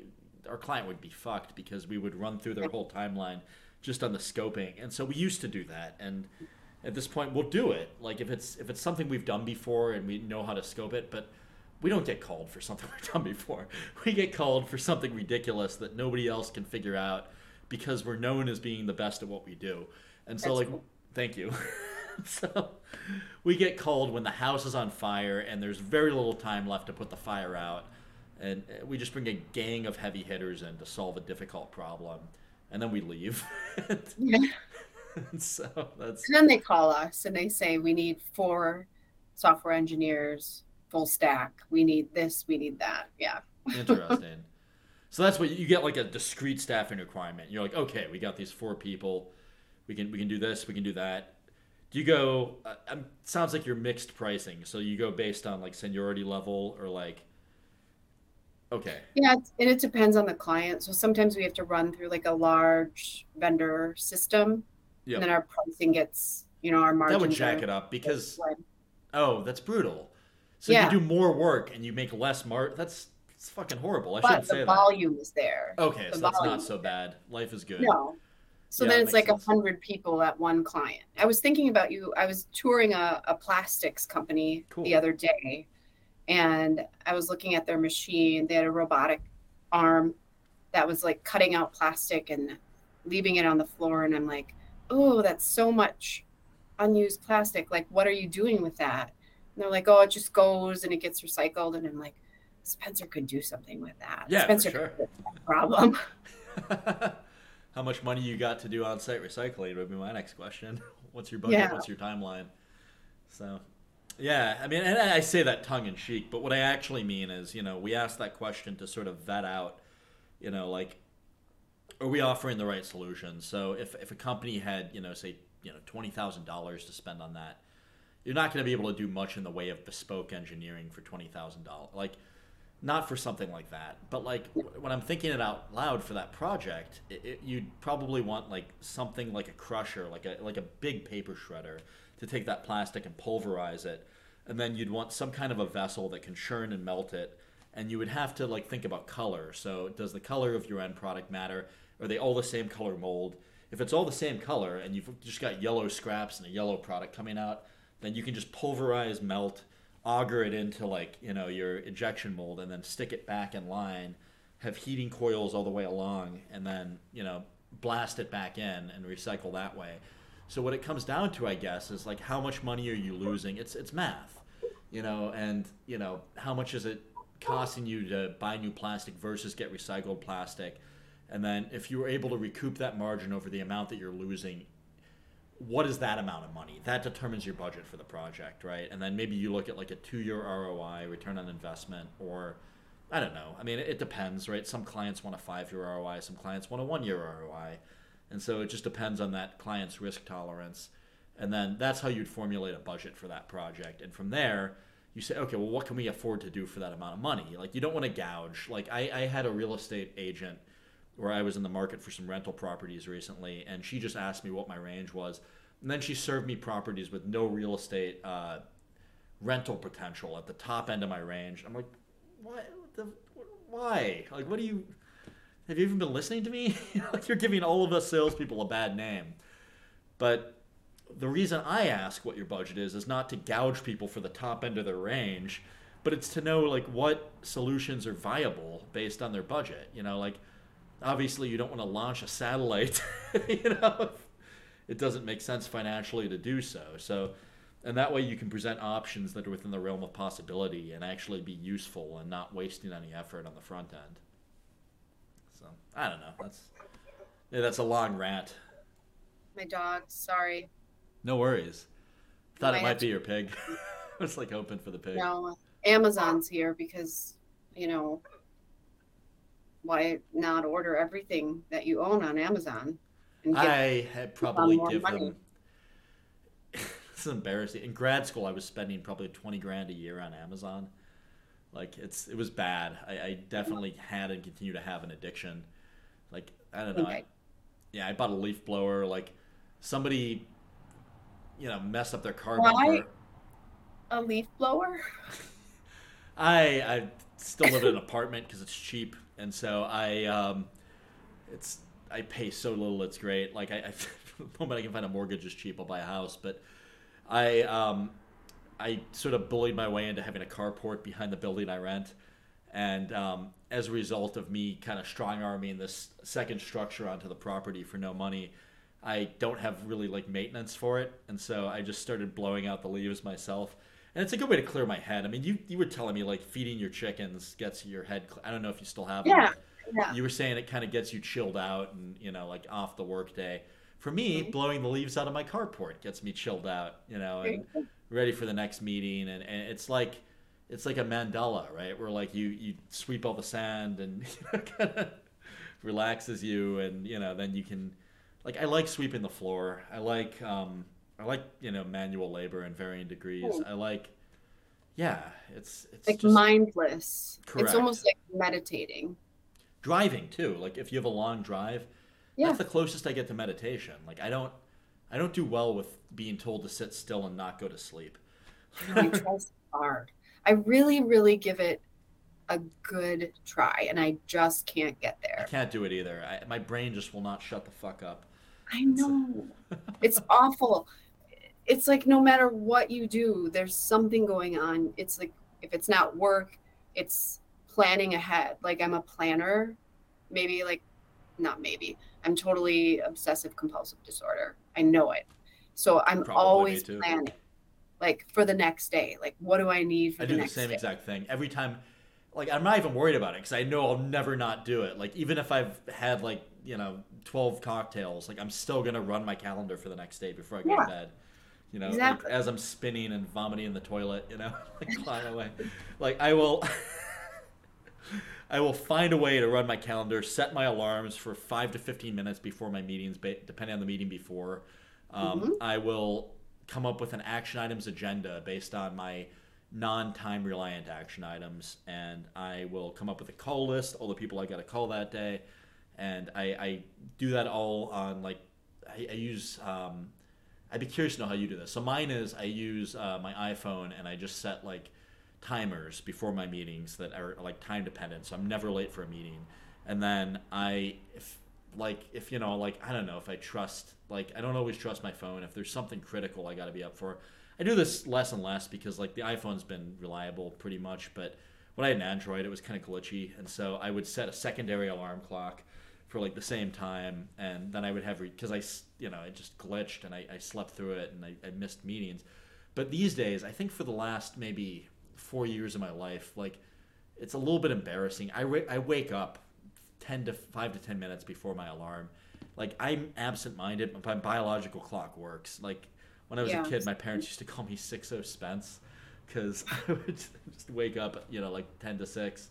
our client would be fucked because we would run through their whole timeline just on the scoping, and so we used to do that, and at this point we'll do it. Like if it's if it's something we've done before and we know how to scope it, but we don't get called for something we've done before. We get called for something ridiculous that nobody else can figure out because we're known as being the best at what we do. And so That's like cool. thank you. so we get called when the house is on fire and there's very little time left to put the fire out. And uh, we just bring a gang of heavy hitters in to solve a difficult problem. And then we leave. Yeah. So that's And then they call us and they say, we need four software engineers, full stack. We need this, we need that. Yeah. Interesting. so that's what you get like a discrete staffing requirement. You're like, okay, we got these four people. We can we can do this. We can do that. You go? Uh, um, sounds like you're mixed pricing. So you go based on like seniority level or like. Okay. Yeah. it's- And it depends on the client. So sometimes we have to run through like a large vendor system. Yep. And then our pricing gets, you know, our margins. That would jack it up because oh, that's brutal. So Yeah. you do more work and you make less mar. That's it's fucking horrible. I But shouldn't say that. the volume is there. Okay, the so that's not so bad. Life is good. No. So Yeah, then it's like a hundred people at one client. I was thinking about you. I was touring a, a plastics company Cool. the other day and I was looking at their machine. They had a robotic arm that was like cutting out plastic and leaving it on the floor. And I'm like, oh, that's so much unused plastic. Like, what are you doing with that? And they're like, oh, it just goes and it gets recycled. And I'm like, Spencer could do something with that. Yeah, Spencer sure. could fix that problem. How much money you got to do on-site recycling would be my next question. What's your budget? Yeah. What's your timeline? So, yeah, I mean, and I say that tongue in cheek, but what I actually mean is, you know, we asked that question to sort of vet out, you know, like, are we offering the right solution? So if if a company had, you know, say, you know, twenty thousand dollars to spend on that, you're not going to be able to do much in the way of bespoke engineering for twenty thousand dollars. Like, not for something like that but like when i'm thinking it out loud for that project it, it, you'd probably want like something like a crusher like a like a big paper shredder to take that plastic and pulverize it. And then you'd want some kind of a vessel that can churn and melt it. And you would have to like think about color. So does the color of your end product matter? Are they all the same color mold? If it's all the same color and you've just got yellow scraps and a yellow product coming out then you can just pulverize melt auger it into like you know your injection mold and then stick it back in line have heating coils all the way along and then you know blast it back in and recycle that way. So what it comes down to i guess is like how much money are you losing? It's it's math you know and you know how much is it costing you to buy new plastic versus get recycled plastic? And then if you were able to recoup that margin over the amount that you're losing what is that amount of money? That determines your budget for the project, right? And then maybe you look at like a two year ROI, return on investment, or I don't know. I mean, it, depends, right? Some clients want a five year ROI, some clients want a one year ROI. And so it just depends on that client's risk tolerance. And then that's how you'd formulate a budget for that project. And from there, you say, okay, well, what can we afford to do for that amount of money? Like, you don't want to gouge. Like, I, I had a real estate agent where I was in the market for some rental properties recently, and she just asked me what my range was. And then she served me properties with no real estate uh, rental potential at the top end of my range. I'm like, what? The, why? Like, what do you? Have you even been listening to me? like, you're giving all of us salespeople a bad name. But the reason I ask what your budget is is not to gouge people for the top end of their range, but it's to know like what solutions are viable based on their budget. You know, like obviously you don't want to launch a satellite, you know, it doesn't make sense financially to do so. So, and that way you can present options that are within the realm of possibility and actually be useful and not wasting any effort on the front end. So, I don't know. That's yeah, that's a long rant. My dog, sorry. No worries. Thought it might be your pig. was like hoping for the pig. No, Amazon's here because you know why not order everything that you own on Amazon? I had probably give money. them. this is embarrassing. In grad school, I was spending probably twenty grand a year on Amazon. Like it's it was bad. I, I definitely had and continue to have an addiction. Like I don't know. Okay. I, yeah, I bought a leaf blower. Like somebody, you know, messed up their car Why? bumper. A leaf blower. I I still live in an apartment because it's cheap, and so I um, it's I pay so little. It's great. Like I, I the moment I can find a mortgage is cheap, I'll buy a house. But I um, I sort of bullied my way into having a carport behind the building I rent. And um, as a result of me kind of strong arming this second structure onto the property for no money, I don't have really like maintenance for it. And so I just started blowing out the leaves myself. And it's a good way to clear my head. I mean, you, you were telling me like feeding your chickens gets your head. Cl- I don't know if you still have yeah, Yeah. You were saying it kind of gets you chilled out and, you know, like off the workday. For me, mm-hmm. blowing the leaves out of my carport gets me chilled out, you know, and ready for the next meeting. And, and it's like it's like a mandala, right? Where like you you sweep all the sand and you know, kind of relaxes you, and you know then you can like I like sweeping the floor. I like um I like you know manual labor in varying degrees. I like yeah, it's it's like just, mindless. Correct. It's almost like meditating. Driving too, like if you have a long drive, yeah. that's the closest I get to meditation. Like I don't I don't do well with being told to sit still and not go to sleep. I try so hard. I really, really give it a good try, and I just can't get there. I can't do it either. I, my brain just will not shut the fuck up. I know. it's awful. It's like no matter what you do, there's something going on. It's like if it's not work, it's planning ahead. Like I'm a planner. Maybe like not maybe. I'm totally obsessive compulsive disorder. I know it. So I'm Probably always planning like for the next day. Like, what do I need for I the next I do the same day? exact thing every time. Like, I'm not even worried about it because I know I'll never not do it. Like, even if I've had like you know 12 cocktails, like I'm still gonna run my calendar for the next day before I go yeah. to bed. You know, exactly. like, as I'm spinning and vomiting in the toilet, you know, like flying away. Like I will. I will find a way to run my calendar, set my alarms for five to fifteen minutes before my meetings, depending on the meeting before. Um, mm-hmm. I will come up with an action items agenda based on my non-time reliant action items and i will come up with a call list all the people i got to call that day and I, I, do that all on like i, I use um, i'd be curious to know how you do this so mine is i use uh, my iphone and i just set like timers before my meetings that are like time dependent so i'm never late for a meeting. And then i if like if you know like i don't know if i trust like i don't always trust my phone. If there's something critical i got to be up for i do this less and less because like the iphone's been reliable pretty much but when i had an android it was kind of glitchy. And so i would set a secondary alarm clock for like the same time and then i would have because re- i you know it just glitched and I, I slept through it and I, I missed meetings. But these days i think for the last maybe four years of my life like it's a little bit embarrassing i, re- I wake up 10 to 5 to 10 minutes before my alarm. Like I'm absent-minded, my biological clock works. Like when I was yeah. a kid, my parents used to call me 60 Spence cuz I would just wake up, you know, like 10 to 6.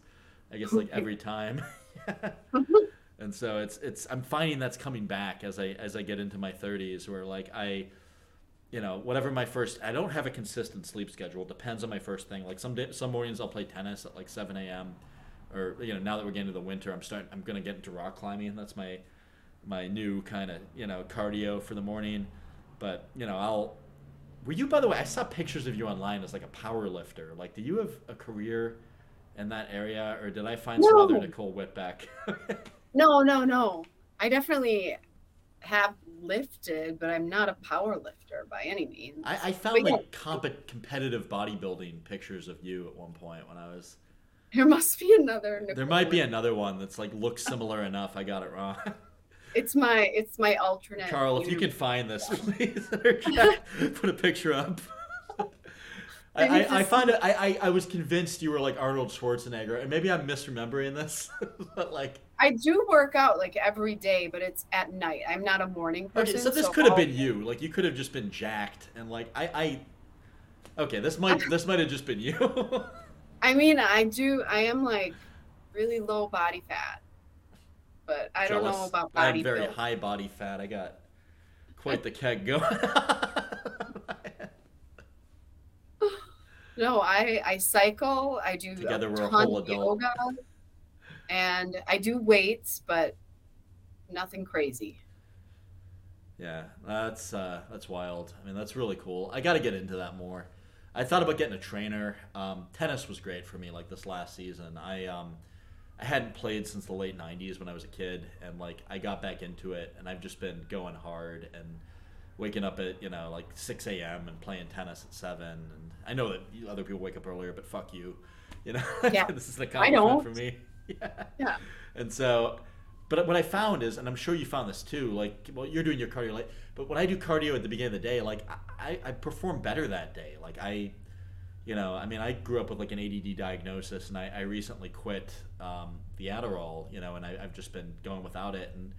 I guess like every time. Mm-hmm. and so it's it's I'm finding that's coming back as I as I get into my 30s where like I you know, whatever my first, I don't have a consistent sleep schedule. It depends on my first thing. Like some day, some mornings I'll play tennis at like 7 a.m or you know now that we're getting to the winter i'm starting i'm going to get into rock climbing that's my my new kind of you know cardio for the morning but you know i'll were you by the way i saw pictures of you online as like a power lifter like do you have a career in that area or did i find no. some other nicole whitbeck no no no i definitely have lifted but i'm not a power lifter by any means i, I found but like yeah. comp- competitive bodybuilding pictures of you at one point when i was there must be another. Nicole. There might be another one that's like looks similar enough. I got it wrong. It's my it's my alternate. Carl, if you can find this, please put a picture up. I, I, I, find it. I, I, I was convinced you were like Arnold Schwarzenegger, and maybe I'm misremembering this, but like I do work out like every day, but it's at night. I'm not a morning person. Okay, so this so could have been you. Like you could have just been jacked, and like I, I Okay, this might this might have just been you. I mean, I do. I am like really low body fat, but I don't know Jealous. about body have very build. high body fat. I got quite the keg going. No, I I cycle. I do Together a we're a ton whole of adult. yoga, and I do weights, but nothing crazy. Yeah, that's uh, that's wild. I mean, that's really cool. I got to get into that more. I thought about getting a trainer. Um, tennis was great for me. Like this last season, I um, I hadn't played since the late '90s when I was a kid, and like I got back into it, and I've just been going hard and waking up at you know like 6 a.m. and playing tennis at seven. And I know that other people wake up earlier, but fuck you. You know, Yeah. this is an accomplishment for me. Yeah. Yeah. And so, but what I found is, and I'm sure you found this too, like, well, you're doing your cardio late, but when I do cardio at the beginning of the day, like, I, I perform better that day. Like, I, you know, I mean, I grew up with like an ADD diagnosis, and I, I recently quit um, the Adderall, you know, and I, I've just been going without it, and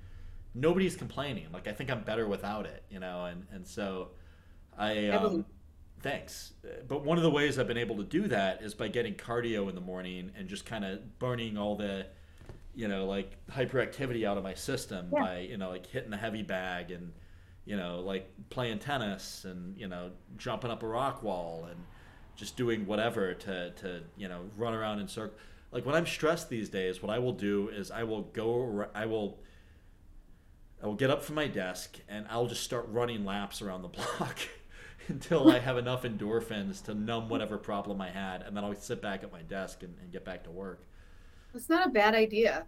nobody's complaining. Like, I think I'm better without it, you know, and and so, I. Um, Thanks. But one of the ways I've been able to do that is by getting cardio in the morning and just kind of burning all the, you know, like hyperactivity out of my system Yeah. by, you know, like hitting the heavy bag and, you know, like playing tennis and, you know, jumping up a rock wall and just doing whatever to, to you know, run around in circles. Like when I'm stressed these days, what I will do is I will go, I will, I will get up from my desk and I'll just start running laps around the block until I have enough endorphins to numb whatever problem I had, and then I'll sit back at my desk and, and get back to work. It's not a bad idea.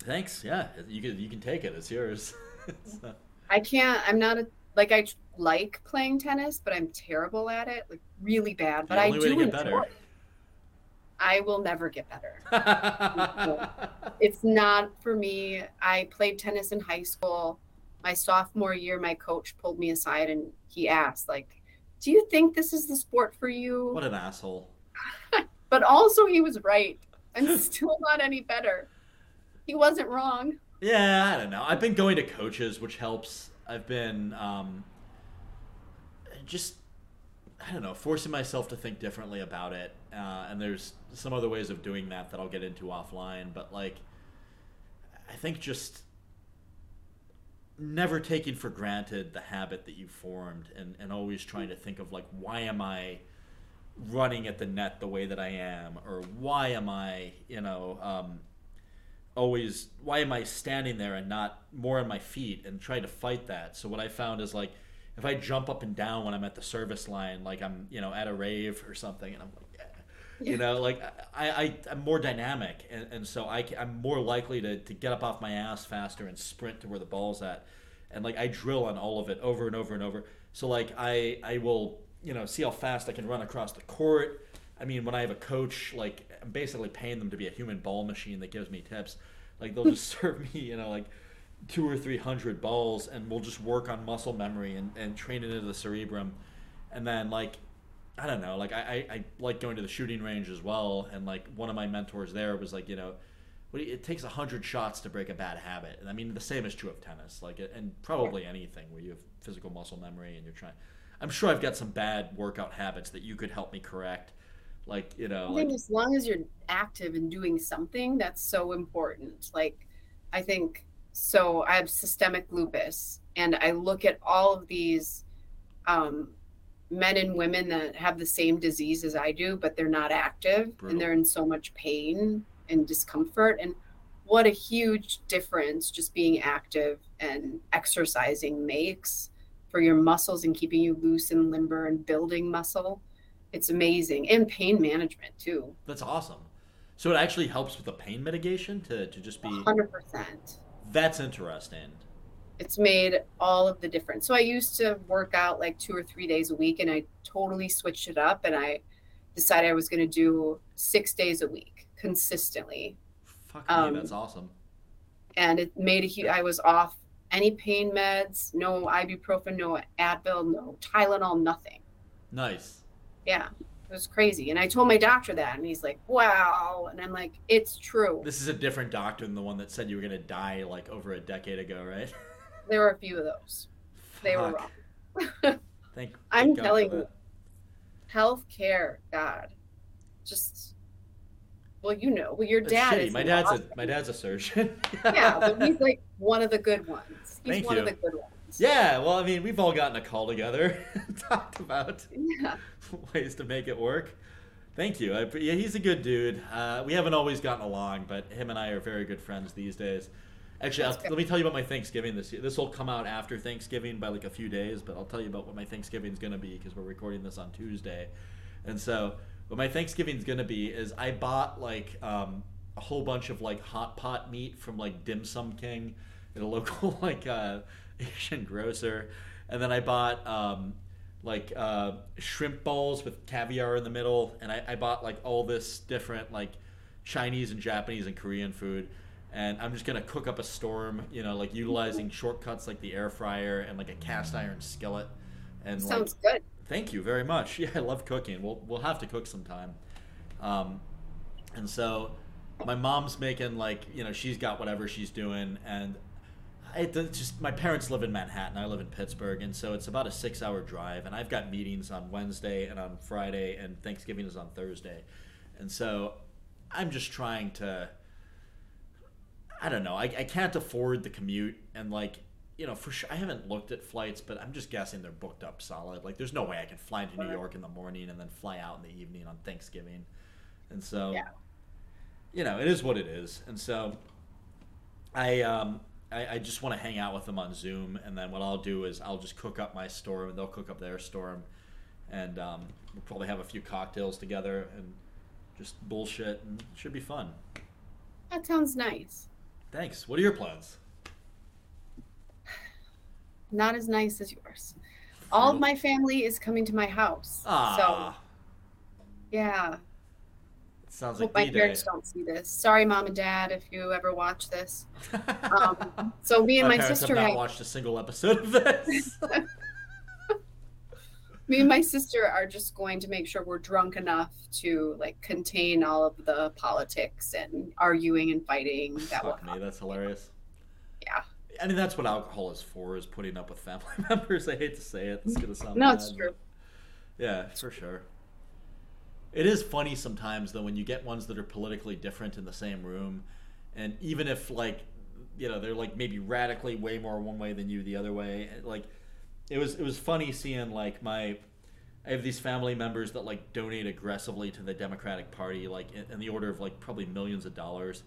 Thanks. Yeah, you can you can take it. It's yours. So- I can't. I'm not a like I like playing tennis, but I'm terrible at it, like really bad. But I do enjoy. better. it. I will never get better. It's not for me. I played tennis in high school. My sophomore year, my coach pulled me aside and he asked, like, "Do you think this is the sport for you?" what an asshole. But also, he was right. I'm still not any better. He wasn't wrong. Yeah, I don't know. I've been going to coaches, which helps. I've been um, just, I don't know, forcing myself to think differently about it. Uh, and there's some other ways of doing that that I'll get into offline. But like, I think just never taking for granted the habit that you formed and, and always trying to think of like, why am I running at the net the way that I am? Or why am I, you know, um, always why am I standing there and not more on my feet and trying to fight that? So what I found is like if I jump up and down when I'm at the service line, like I'm you know at a rave or something, and I'm like, you know, like I, I I'm more dynamic, and, and so I I'm more likely to, to get up off my ass faster and sprint to where the ball's at, and like I drill on all of it over and over and over. So like I I will you know see how fast I can run across the court. I mean, when I have a coach, like I'm basically paying them to be a human ball machine that gives me tips. Like they'll just serve me, you know, like two or three hundred balls, and we'll just work on muscle memory and, and train it into the cerebrum. And then like I don't know, like I, I, I like going to the shooting range as well. And like one of my mentors there was like, you know, what you, it takes a hundred shots to break a bad habit. And I mean the same is true of tennis, like and probably anything where you have physical muscle memory and you're trying. I'm sure I've got some bad workout habits that you could help me correct. Like you know, I like think as long as you're active and doing something, that's so important. Like, I think so. I have systemic lupus, and I look at all of these um, men and women that have the same disease as I do, but they're not active Brutal. and they're in so much pain and discomfort. And what a huge difference just being active and exercising makes for your muscles and keeping you loose and limber and building muscle. It's amazing. And pain management too. that's awesome. So it actually helps with the pain mitigation to, to just be 100%. that's interesting. It's made all of the difference. So I used to work out like two or three days a week and I totally switched it up and I decided I was going to do six days a week consistently. Fuck me, Um, that's awesome. And it made a huge, I was off any pain meds, no ibuprofen, no Advil, no Tylenol, nothing. Nice. Yeah, it was crazy. And I told my doctor that, and he's like, wow. And I'm like, it's true. This is a different doctor than the one that said you were gonna die like over a decade ago, right? There were a few of those. They were wrong. Thank. You. I'm God telling you. that. healthcare, God, just well, you know, well, your dad is my dad's a my dad's a surgeon. yeah, but he's like one of the good ones. He's Thank one of you. the good ones. yeah, well, I mean, we've all gotten a call together and talked about Yeah. ways to make it work. Thank you. I, yeah, he's a good dude. Uh, we haven't always gotten along, but him and I are very good friends these days. Actually, I'll, let me tell you about my Thanksgiving this year. This will come out after Thanksgiving by like a few days, but I'll tell you about what my Thanksgiving's going to be because we're recording this on Tuesday. And so, what my Thanksgiving's going to be is I bought like um, a whole bunch of like hot pot meat from like Dim Sum King at a local like uh, Asian grocer, and then I bought um, like uh, shrimp balls with caviar in the middle, and I, I bought like all this different like Chinese and Japanese and Korean food. And I'm just gonna cook up a storm, you know, like utilizing shortcuts like the air fryer and like a cast iron skillet. And like, Sounds good. Thank you very much. Yeah, I love cooking. We'll we'll have to cook sometime. Um, and so my mom's making like you know she's got whatever she's doing, and it just my parents live in Manhattan. I live in Pittsburgh, and so it's about a six-hour drive. And I've got meetings on Wednesday and on Friday, and Thanksgiving is on Thursday, and so I'm just trying to. I don't know. I, I can't afford the commute, and like you know, for sure, I haven't looked at flights, but I'm just guessing they're booked up solid. Like, there's no way I can fly into New York in the morning and then fly out in the evening on Thanksgiving. And so, Yeah. you know, it is what it is. And so, I um, I, I just want to hang out with them on Zoom, and then what I'll do is I'll just cook up my storm, and they'll cook up their storm, and um, we'll probably have a few cocktails together and just bullshit, and it should be fun. That sounds nice. Thanks. What are your plans? Not as nice as yours. All of my family is coming to my house. So Ah, yeah. it sounds Hope like my parents don't see this. Sorry, mom and dad, if you ever watch this. Um, so me and my, parents sister, have not had- watched a single episode of this. me and my sister are just going to make sure we're drunk enough to like contain all of the politics and arguing and fighting that Fuck me, that's hilarious. Yeah. I mean, that's what alcohol is for, is putting up with family members. I hate to say it. It's gonna sound No, bad, it's true. Yeah, for sure. It is funny sometimes though when you get ones that are politically different in the same room, and even if like, you know, they're like maybe radically way more one way than you the other way. Like, it was it was funny seeing like my. I have these family members that like donate aggressively to the Democratic Party, like in, in the order of like probably millions of dollars.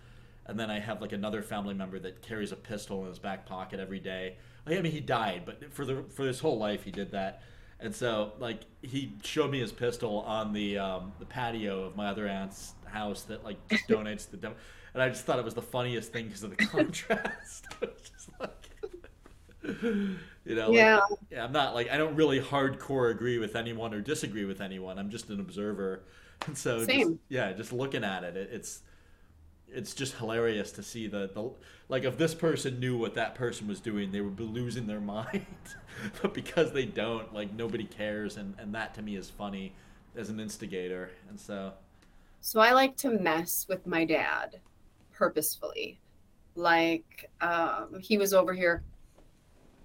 And then I have like another family member that carries a pistol in his back pocket every day. Like, I mean, he died, but for the for his whole life he did that. And so, like, he showed me his pistol on the um, the patio of my other aunt's house that like donates to the Dem- and I just thought it was the funniest thing because of the contrast. Just like, you know, like, Yeah. yeah, I'm not like I don't really hardcore agree with anyone or disagree with anyone. I'm just an observer, and so just, yeah, just looking at it, it, it's it's just hilarious to see the, the like if this person knew what that person was doing, they would be losing their mind. but because they don't, like nobody cares, and and that to me is funny as an instigator, and so So I like to mess with my dad purposefully. Like um, he was over here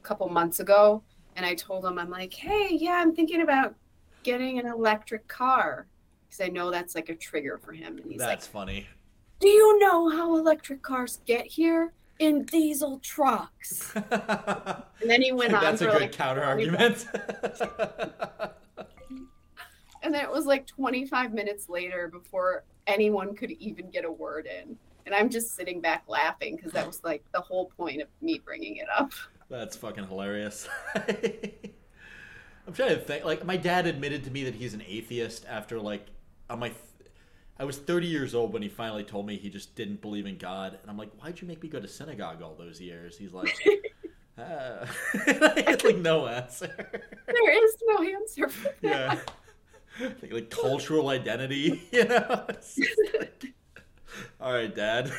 couple months ago, and I told him, I'm like, hey, yeah, I'm thinking about getting an electric car because I know that's like a trigger for him. And he's that's like, funny. Do you know how electric cars get here? In diesel trucks. And then he went on that's a good like counter 20 argument. And then it was like 25 minutes later before anyone could even get a word in. And I'm just sitting back laughing because that was like the whole point of me bringing it up. That's fucking hilarious. I'm trying to think. Like, my dad admitted to me that he's an atheist after like on my. Th- I was 30 years old when he finally told me he just didn't believe in God, and I'm like, why'd you make me go to synagogue all those years? He's like, uh, I had like no answer. There is no answer for that. yeah. Like, like cultural identity, you know. Like, all right, Dad.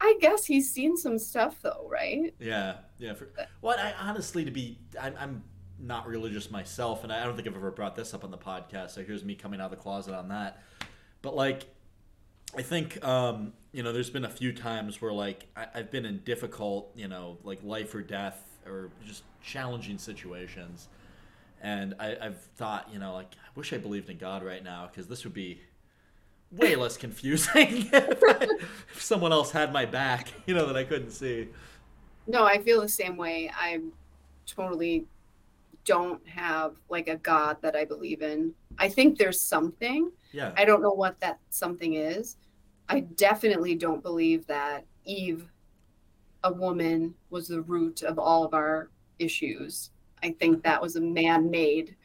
I guess he's seen some stuff though, right? Yeah, yeah. For, well, I honestly, to be, I'm, I'm not religious myself, and I don't think I've ever brought this up on the podcast. So here's me coming out of the closet on that. But like, I think, um, you know, there's been a few times where like I, I've been in difficult, you know, like life or death or just challenging situations, And I, I've thought, you know, like I wish I believed in God right now because this would be way less confusing if, I, if someone else had my back, you know, that I couldn't see. No, I feel the same way. I totally don't have like a God that I believe in. I think there's something. Yeah. I don't know what that something is. I definitely don't believe that Eve, a woman, was the root of all of our issues. I think that was a man made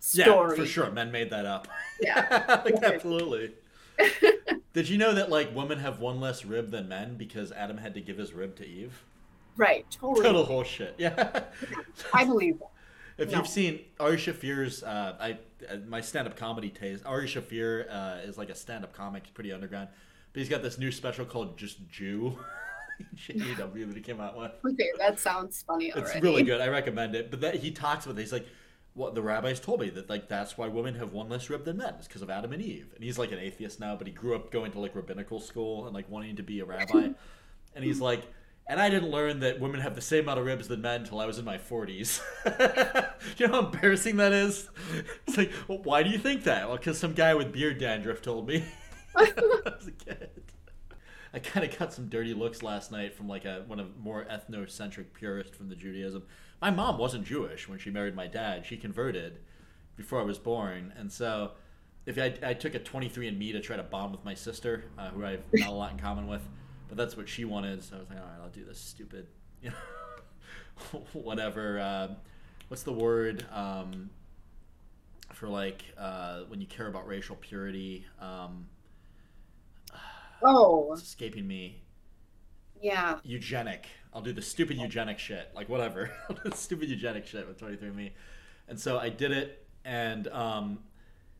story. Yeah, for sure. Men made that up. Yeah. like, absolutely. Did you know that like women have one less rib than men because Adam had to give his rib to Eve? Right, totally. Total bullshit. Yeah. I believe that. If No. you've seen Ari Shaffir's, uh, I uh, my stand-up comedy taste. Ari Shaffir uh, is like a stand-up comic, pretty underground, but he's got this new special called Just Jew. JEW that he came out with. Okay, that sounds funny It's really good. I recommend it. But that he talks about it. He's like, "What the rabbis told me that like that's why women have one less rib than men. It's because of Adam and Eve." And he's like an atheist now, but he grew up going to like rabbinical school and like wanting to be a rabbi. and he's like, "And I didn't learn that women have the same amount of ribs than men until I was in my 40s." you know how embarrassing that is? It's like, well, why do you think that? Well, because some guy with beard dandruff told me. was a kid. I kind of got some dirty looks last night from like a one of more ethnocentric purist from the Judaism. My mom wasn't Jewish when she married my dad. She converted before I was born, and so if I, I took a 23andMe to try to bond with my sister, uh, who I've not a lot in common with, but that's what she wanted. So I was like, all right, I'll do this stupid, you know, whatever. Uh, what's the word um, for like uh, when you care about racial purity? Um, Oh, it's escaping me. yeah. eugenic. I'll do the stupid eugenic shit. Like whatever. I'll do the stupid eugenic shit with 23andMe. And so I did it and um,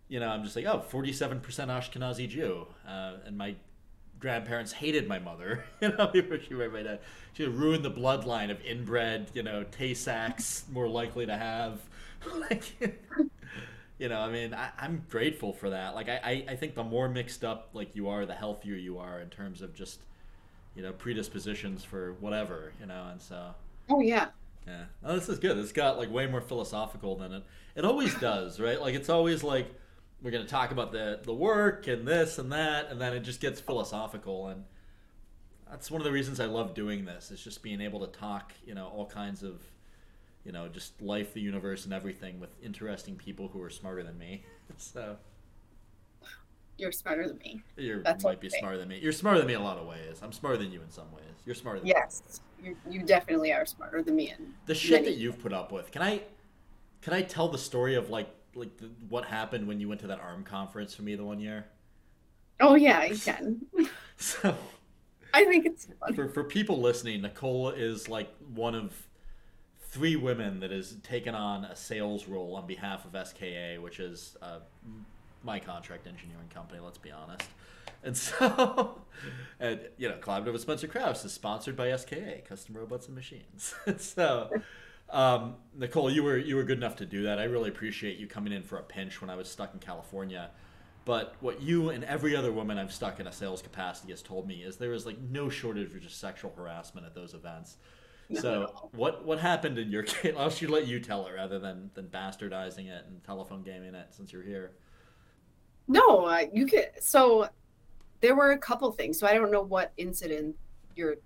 you know, I'm just like, oh, 47% Ashkenazi Jew. Uh, and my grandparents hated my mother, you know, before she married my dad. She ruined the bloodline of inbred, you know, Tay-Sachs more likely to have. like, you know, I mean, I, I'm grateful for that. Like, I, I, I think the more mixed up like you are, the healthier you are in terms of just, you know, predispositions for whatever, you know, and so. Oh, yeah. Yeah. Oh, this is good. It's got like way more philosophical than it. It always does, right? Like it's always like we're gonna talk about the the work and this and that, and then it just gets philosophical, and that's one of the reasons I love doing this. Is just being able to talk, you know, all kinds of, you know, just life, the universe, and everything with interesting people who are smarter than me. So You're smarter than me. you might be okay. smarter than me. You're smarter than me in a lot of ways. I'm smarter than you in some ways. You're smarter than me. Yes. You, you definitely are smarter than me. And the shit many- that you've put up with. Can I can I tell the story of like like the, what happened when you went to that arm conference for me the one year? Oh, yeah, you can. So I think it's fun. for for people listening, Nicole is like one of three women that has taken on a sales role on behalf of SKA, which is uh, my contract engineering company. Let's be honest. And so, and you know, Collaborative with Spencer Krause is sponsored by SKA, Custom Robots and Machines. so, um, Nicole, you were you were good enough to do that. I really appreciate you coming in for a pinch when I was stuck in California. But what you and every other woman I've stuck in a sales capacity has told me is there is like no shortage of just sexual harassment at those events. So what what happened in your case? I'll should let you tell it rather than than bastardizing it and telephone gaming it since you're here. No, uh, you can. So there were a couple things. So I don't know what incident you're.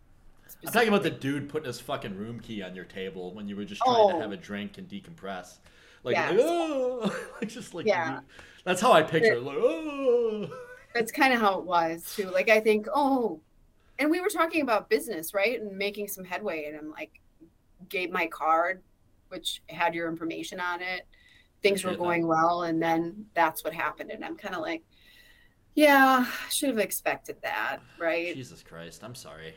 I'm talking about the dude putting his fucking room key on your table when you were just trying Oh. to have a drink and decompress. Like, like, oh, just like Yeah. that's how I picture it. Like, oh. That's kind of how it was too. Like I think, oh, and we were talking about business, right, and making some headway. And I'm like, gave my card, which had your information on it. Things were going well, and then that's what happened. And I'm kind of like, yeah, should have expected that, right? Jesus Christ, I'm sorry.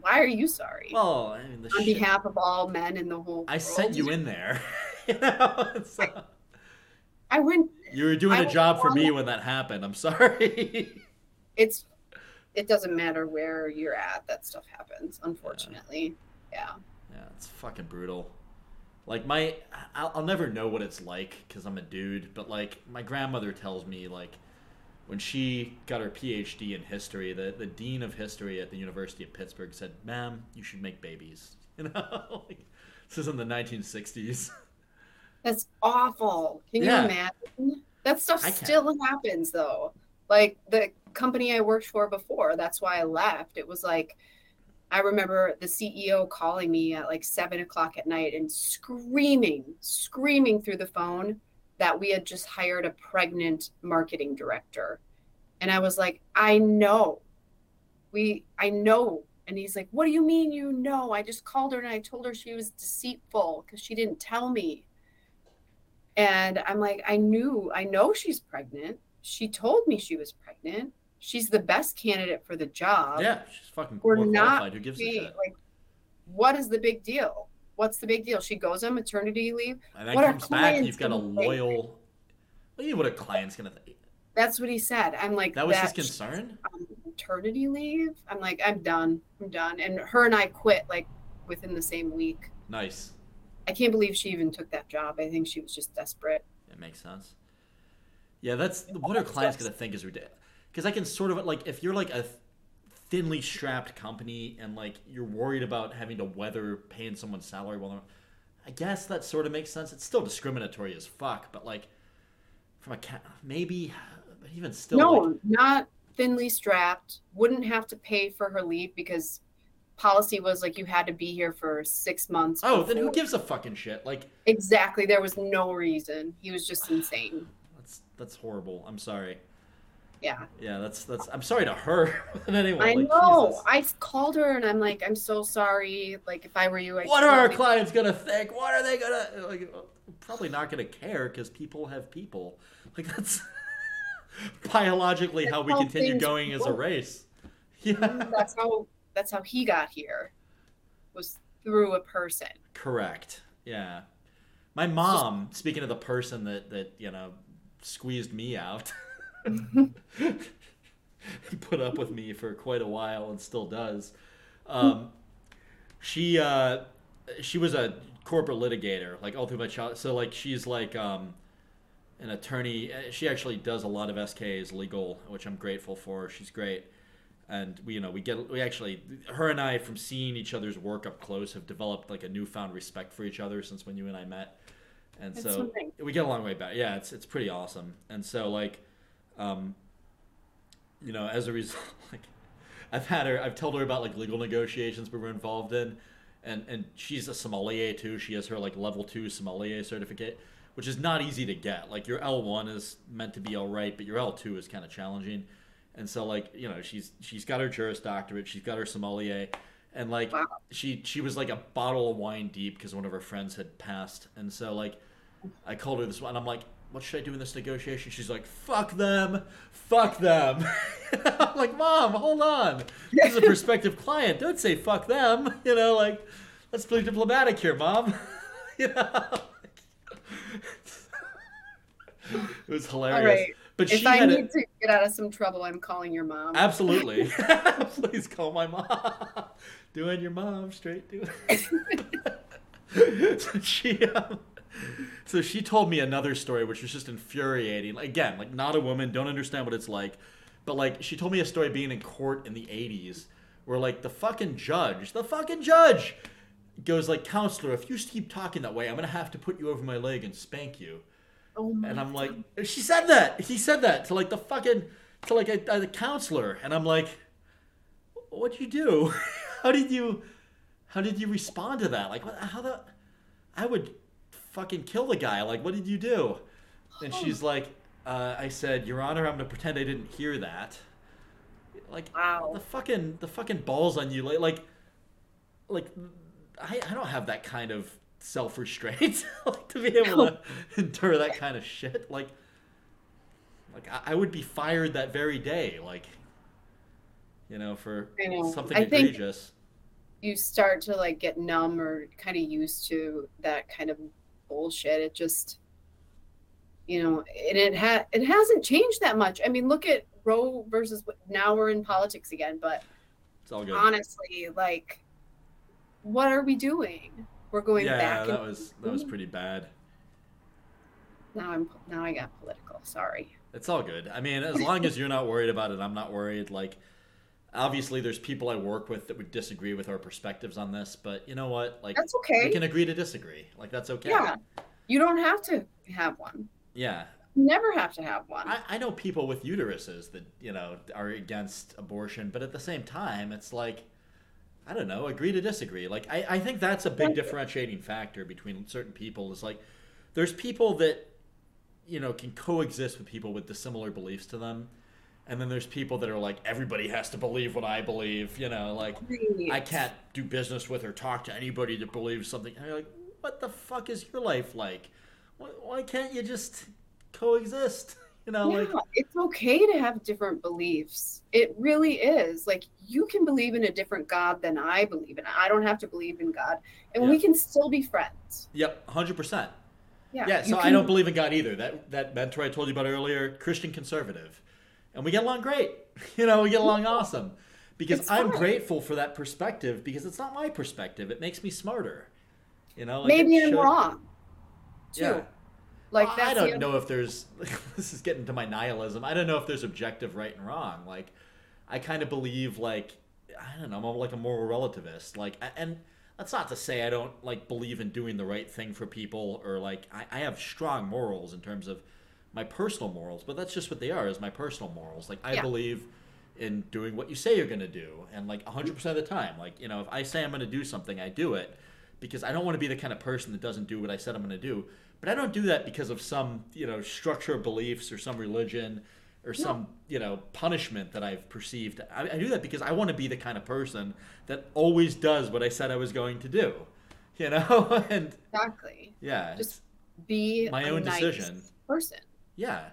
Why are you sorry? Well, I mean, On shit- behalf of all men in the whole I world. sent you in there. you know, so I went. you were doing I a job for me when that happened. I'm sorry. It's. It doesn't matter where you're at. That stuff happens. Unfortunately, yeah. Yeah, it's fucking brutal. Like my, I'll, I'll never know what it's like because I'm a dude. But like my grandmother tells me, like when she got her PhD in history, the the dean of history at the University of Pittsburgh said, "Ma'am, you should make babies." You know, like, this is in the 1960s. That's awful. Can Yeah. you imagine? That stuff still happens though. Like the company I worked for before, that's why I left. It was like I remember the CEO calling me at like seven o'clock at night and screaming, screaming through the phone that we had just hired a pregnant marketing director. And I was like, I know. We I know. And he's like, What do you mean you know? I just called her and I told her she was deceitful because she didn't tell me. And I'm like, I knew, I know she's pregnant. She told me she was pregnant. She's the best candidate for the job. Yeah, she's fucking We're not qualified. Who gives a shit? like, what is the big deal? What's the big deal? She goes on maternity leave. And then what are comes back, you've got a loyal. What do you? What a client's gonna think? That's what he said. I'm like, That was his concern. maternity leave. I'm like, I'm done. I'm done. And her and I quit like within the same week. Nice. I can't believe she even took that job. I think she was just desperate. It makes sense. Yeah, that's what are clients gonna think is ridiculous. Because I can sort of like if you're like a thinly strapped company and like you're worried about having to weather paying someone's salary while they're, I guess that sort of makes sense. It's still discriminatory as fuck, but like from a cat maybe, but even still, no, like, not thinly strapped. Wouldn't have to pay for her leave because policy was like you had to be here for six months. oh, then who gives a fucking shit? Like Exactly. There was no reason. He was just insane. That's that's horrible. I'm sorry. Yeah. Yeah, that's that's. I'm sorry to her. but anyway, I like, know. Jesus. I called her and I'm like, I'm so sorry. Like, if I were you, I'd what are our totally- clients gonna think? What are they gonna like? Probably not gonna care because people have people. Like that's biologically how we how continue going as a race. Yeah, mm-hmm. That's how. That's how he got here. Was through a person. correct. Yeah, my mom. Speaking of the person that that you know squeezed me out, put up with me for quite a while and still does. Um, she uh, she was a corporate litigator like all through my child. So like she's like um, an attorney. Uh, She actually does a lot of SKs legal, which I'm grateful for. She's great. And we, you know, we get we actually her and I from seeing each other's work up close have developed like a newfound respect for each other since when you and I met. And That's so something. we get a long way back. Yeah, it's it's pretty awesome. And so like, um, you know, as a result, like, I've had her. I've told her about like legal negotiations we were involved in, and and she's a sommelier too. She has her like level two sommelier certificate, which is not easy to get. Like your L one is meant to be all right, but your L two is kind of challenging. And so like you know she's she's got her Juris Doctorate, she's got her sommelier, and like Wow. she she was like a bottle of wine deep because one of her friends had passed, and so like I called her this one. And I'm like, what should I do in this negotiation? She's like, fuck them, fuck them. I'm like, mom, hold on. This is a prospective client. Don't say fuck them. You know, like, let's be diplomatic here, mom. you know. it was hilarious. Right. But If she I need it. to get out of some trouble, I'm calling your mom. Absolutely. Please call my mom. Doing your mom straight to so she um, so she told me another story which was just infuriating. Again, like not a woman, don't understand what it's like. But like she told me a story being in court in the 80s where like the fucking judge, the fucking judge goes like, "Counselor, if you keep talking that way, I'm going to have to put you over my leg and spank you." oh And I'm like, she said that. He said that to like the fucking to like a, a counselor, and I'm like, what'd you do? how did you how did you respond to that? Like, what? How the? I would fucking kill the guy. Like, what did you do? And she's like, uh, I said, Your Honor, I'm gonna pretend I didn't hear that. Like, Wow. the fucking the fucking balls on you, like like like I, I don't have that kind of self restraint like to be able to endure that kind of shit. Like like I, I would be fired that very day, like you know, for know. something I think- egregious. you start to like get numb or kind of used to that kind of bullshit. It just, you know, and it ha- it hasn't changed that much. I mean, look at Roe versus. Now we're in politics again, but It's all good. honestly, like, what are we doing? We're going yeah, back. that and- was that was pretty bad. now I'm now I got political. Sorry. It's all good. I mean, as long as you're not worried about it, I'm not worried. Like, obviously, there's people I work with that would disagree with our perspectives on this, but you know what? Like, That's okay. we can agree to disagree. Like, that's okay. Yeah. You don't have to have one. Yeah. You never have to have one. I, I know people with uteruses that, you know, are against abortion, but at the same time, it's like, I don't know, agree to disagree. Like, I, I think that's a big differentiating factor between certain people. Is like, there's people that, you know, can coexist with people with dissimilar beliefs to them. And then there's people that are like, everybody has to believe what I believe, you know, like. I can't do business with or talk to anybody that believes something. And you're like, what the fuck is your life like? Why, why can't you just coexist? You know, yeah, like, it's okay to have different beliefs. It really is. Like you can believe in a different God than I believe in. I don't have to believe in God, and we can still be friends. yep, hundred percent. Yeah. Yeah, so I don't believe in God either. That that mentor I told you about earlier, Christian conservative, and we get along great. You know, we get along awesome because It's I'm fine. grateful for that perspective because it's not my perspective. It makes me smarter. You know, like Maybe I'm wrong. Too. Yeah. Like Well, I don't know if there's this is getting to my nihilism. I don't know if there's objective right and wrong. Like I kind of believe like I don't know, I'm like a moral relativist. Like and that's not to say I don't like believe in doing the right thing for people or like I, I have strong morals in terms of my personal morals, but that's just what they are is my personal morals. Like I Yeah. believe in doing what you say you're going to do and like 100% of the time like you know if i say i'm going to do something i do it because i don't want to be the kind of person that doesn't do what i said i'm going to do but i don't do that because of some you know structure of beliefs or some religion or some you know punishment that i've perceived I, I do that because i want to be the kind of person that always does what i said i was going to do you know and exactly. yeah Just Be My a own nice decision. person. Yeah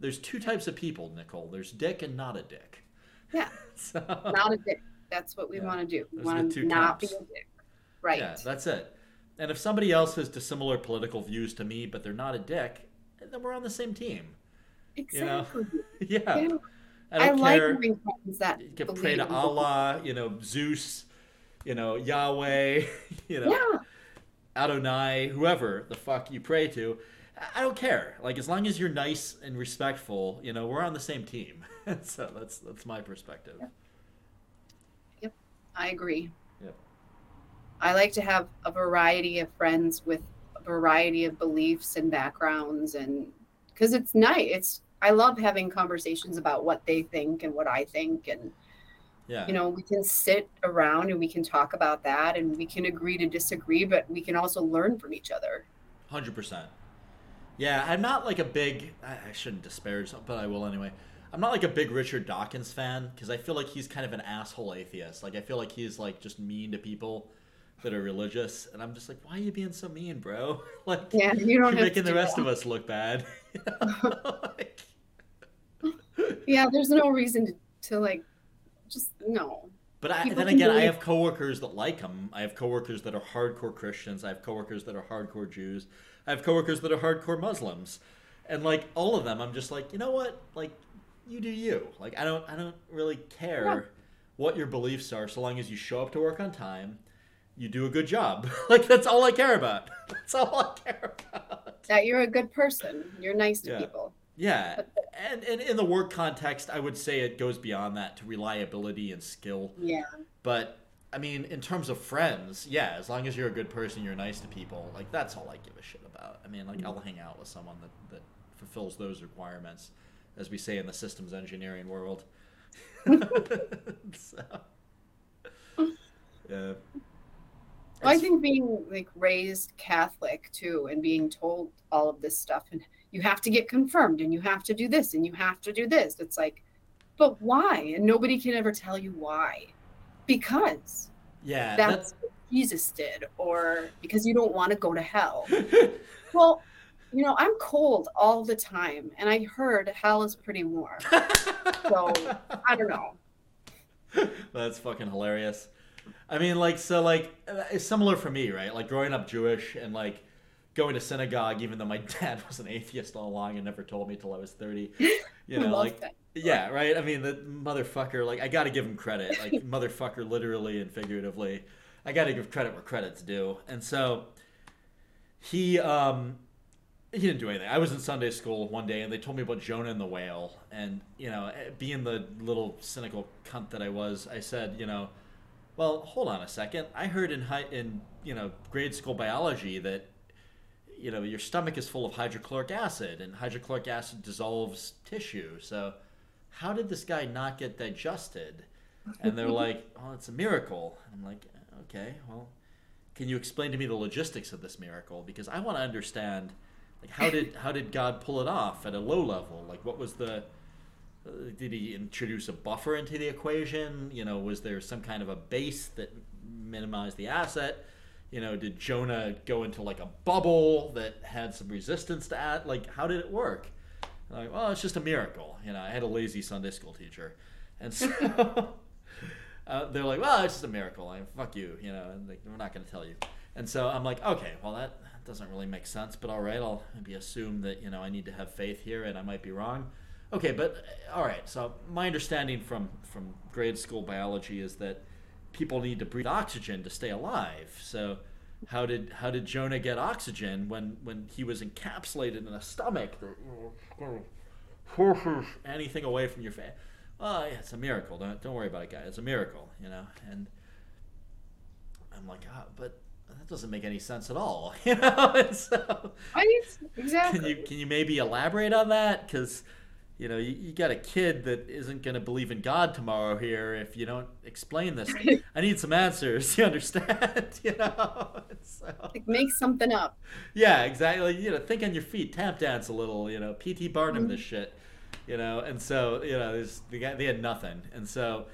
there's two types of people nicole there's dick and not a dick Yeah. so Not a dick. That's what we Yeah. want to do. We want to not be a dick. Right. Yeah, that's it. And if somebody else has dissimilar political views to me, but they're not a dick, then we're on the same team. exactly. yeah. Yeah. I I, don't like care. having friends that You can pray to Allah, you know, Zeus, you know, Yahweh, you know, Yeah. Adonai, whoever the fuck you pray to. I- don't care. Like as long as you're nice and respectful, you know, we're on the same team. so that's that's my perspective. Yep. I agree. Yep. I like to have a variety of friends with a variety of beliefs and backgrounds and because it's nice. It's I love having conversations about what they think and what I think and Yeah. you know, we can sit around and we can talk about that and we can agree to disagree, but we can also learn from each other. Hundred percent. Yeah, I'm not like a big. I shouldn't disparage, but I will anyway. I'm not like a big Richard Dawkins fan because I feel like he's kind of an asshole atheist. Like I feel like he's like just mean to people that are religious, and I'm just like, why are you being so mean, bro? like, Yeah, you don't you're making the rest that. of us look bad. Like- Yeah, there's no reason to, to like just no. But I, then again, I have coworkers that like him. I have coworkers that are hardcore Christians. I have coworkers that are hardcore Jews. I have coworkers that are hardcore Muslims, and like all of them, I'm just like, you know what? Like, you do you. Like, I don't, I don't really care Yeah. what your beliefs are, so long as you show up to work on time, you do a good job. like, that's all I care about. That's all I care about. That you're a good person. You're nice to Yeah. people. Yeah, and, and in the work context, I would say it goes beyond that to reliability and skill. Yeah. But I mean, in terms of friends, yeah, as long as you're a good person, you're nice to people. Like that's all I give a shit about. I mean, like I'll hang out with someone that that fulfills those requirements, as we say in the systems engineering world. so, yeah. Well, I think being like raised Catholic too, and being told all of this stuff, and you have to get confirmed, and you have to do this, and you have to do this. It's like, but why? And nobody can ever tell you why, because yeah, that's what Jesus did, or because you don't want to go to hell. Well, you know, I'm cold all the time, and I heard hell is pretty warm. So I don't know. That's fucking hilarious. I mean, like, so, like, uh, it's similar for me, right? Like, growing up Jewish and, like, going to synagogue, even though my dad was an atheist all along and never told me till I was 30. You know, like, that. yeah, right? I mean, the motherfucker, like, I gotta give him credit. Like, motherfucker, literally and figuratively. I gotta give credit where credit's due. And so, he, um, he didn't do anything. I was in Sunday school one day, and they told me about Jonah and the whale. And you know, eh, being the little cynical cunt that I was, I said, you know, well, hold on a second. I heard in high, in you know grade school biology that you know, your stomach is full of hydrochloric acid, and hydrochloric acid dissolves tissue. So, how did this guy not get digested? And they're like, oh, it's a miracle. I'm like, okay, well, can you explain to me the logistics of this miracle? Because I want to understand, like, how did how did God pull it off at a low level? Like, what was the uh, did he introduce a buffer into the equation? You know, was there some kind of a base that minimized the acid? You know, did Jonah go into like a bubble that had some resistance to that? Like, how did it work? Like, well, it's just a miracle. You know, I had a lazy Sunday school teacher, and so uh, they're like, well, it's just a miracle. I fuck you. You know, and like, we're not going to tell you. And so I'm like, okay, well that doesn't really make sense, but all right, I'll maybe assume that you know I need to have faith here, and I might be wrong. Okay, but all right. So my understanding from from grade school biology is that people need to breathe oxygen to stay alive. So how did how did Jonah get oxygen when when he was encapsulated in a stomach that know, anything away from your face? Oh, yeah, it's a miracle. Don't don't worry about it, guys. It's a miracle, you know. And I'm like, oh, but that doesn't make any sense at all, you know. And so, Right? Exactly. can you can you maybe elaborate on that? Because you know, you, you got a kid that isn't going to believe in God tomorrow here if you don't explain this. I need some answers. You understand? you know. So, like make something up. yeah, exactly. You know, think on your feet, tap dance a little. You know, P.T. Barnum Mhm. this shit. You know, and so you know, there's the guy. They had nothing, and so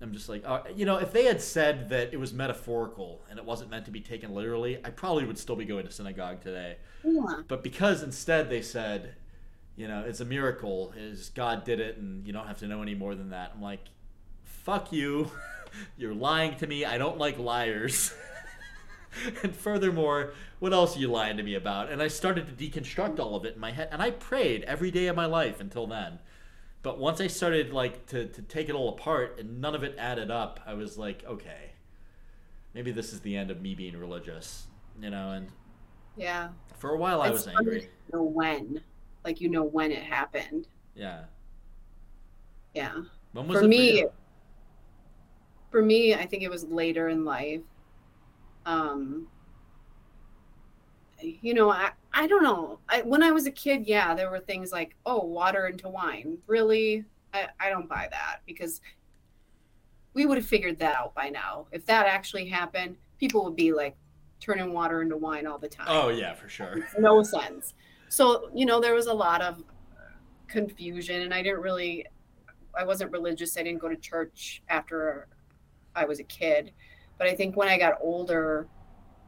I'm just like, uh, you know, if they had said that it was metaphorical and it wasn't meant to be taken literally, I probably would still be going to synagogue today. Yeah. But because instead they said, you know, it's a miracle, is God did it, and you don't have to know any more than that. I'm like, fuck you, you're lying to me. I don't like liars. and furthermore, what else are you lying to me about? And I started to deconstruct all of it in my head, and I prayed every day of my life until then. But once I started like to, to take it all apart and none of it added up, I was like, okay, maybe this is the end of me being religious, you know. And Yeah. for a while, I It's was angry. to know when. Like you know when it happened. Yeah. Yeah. When was for me you? for me i think it was later in life um you know i i don't know I, when i was a kid yeah there were things like oh water into wine really i i don't buy that because we would have figured that out by now if that actually happened people would be like turning water into wine all the time Oh yeah, for sure. no sense. So, you know, there was a lot of confusion and I didn't really I wasn't religious. I didn't go to church after I was a kid. But I think when I got older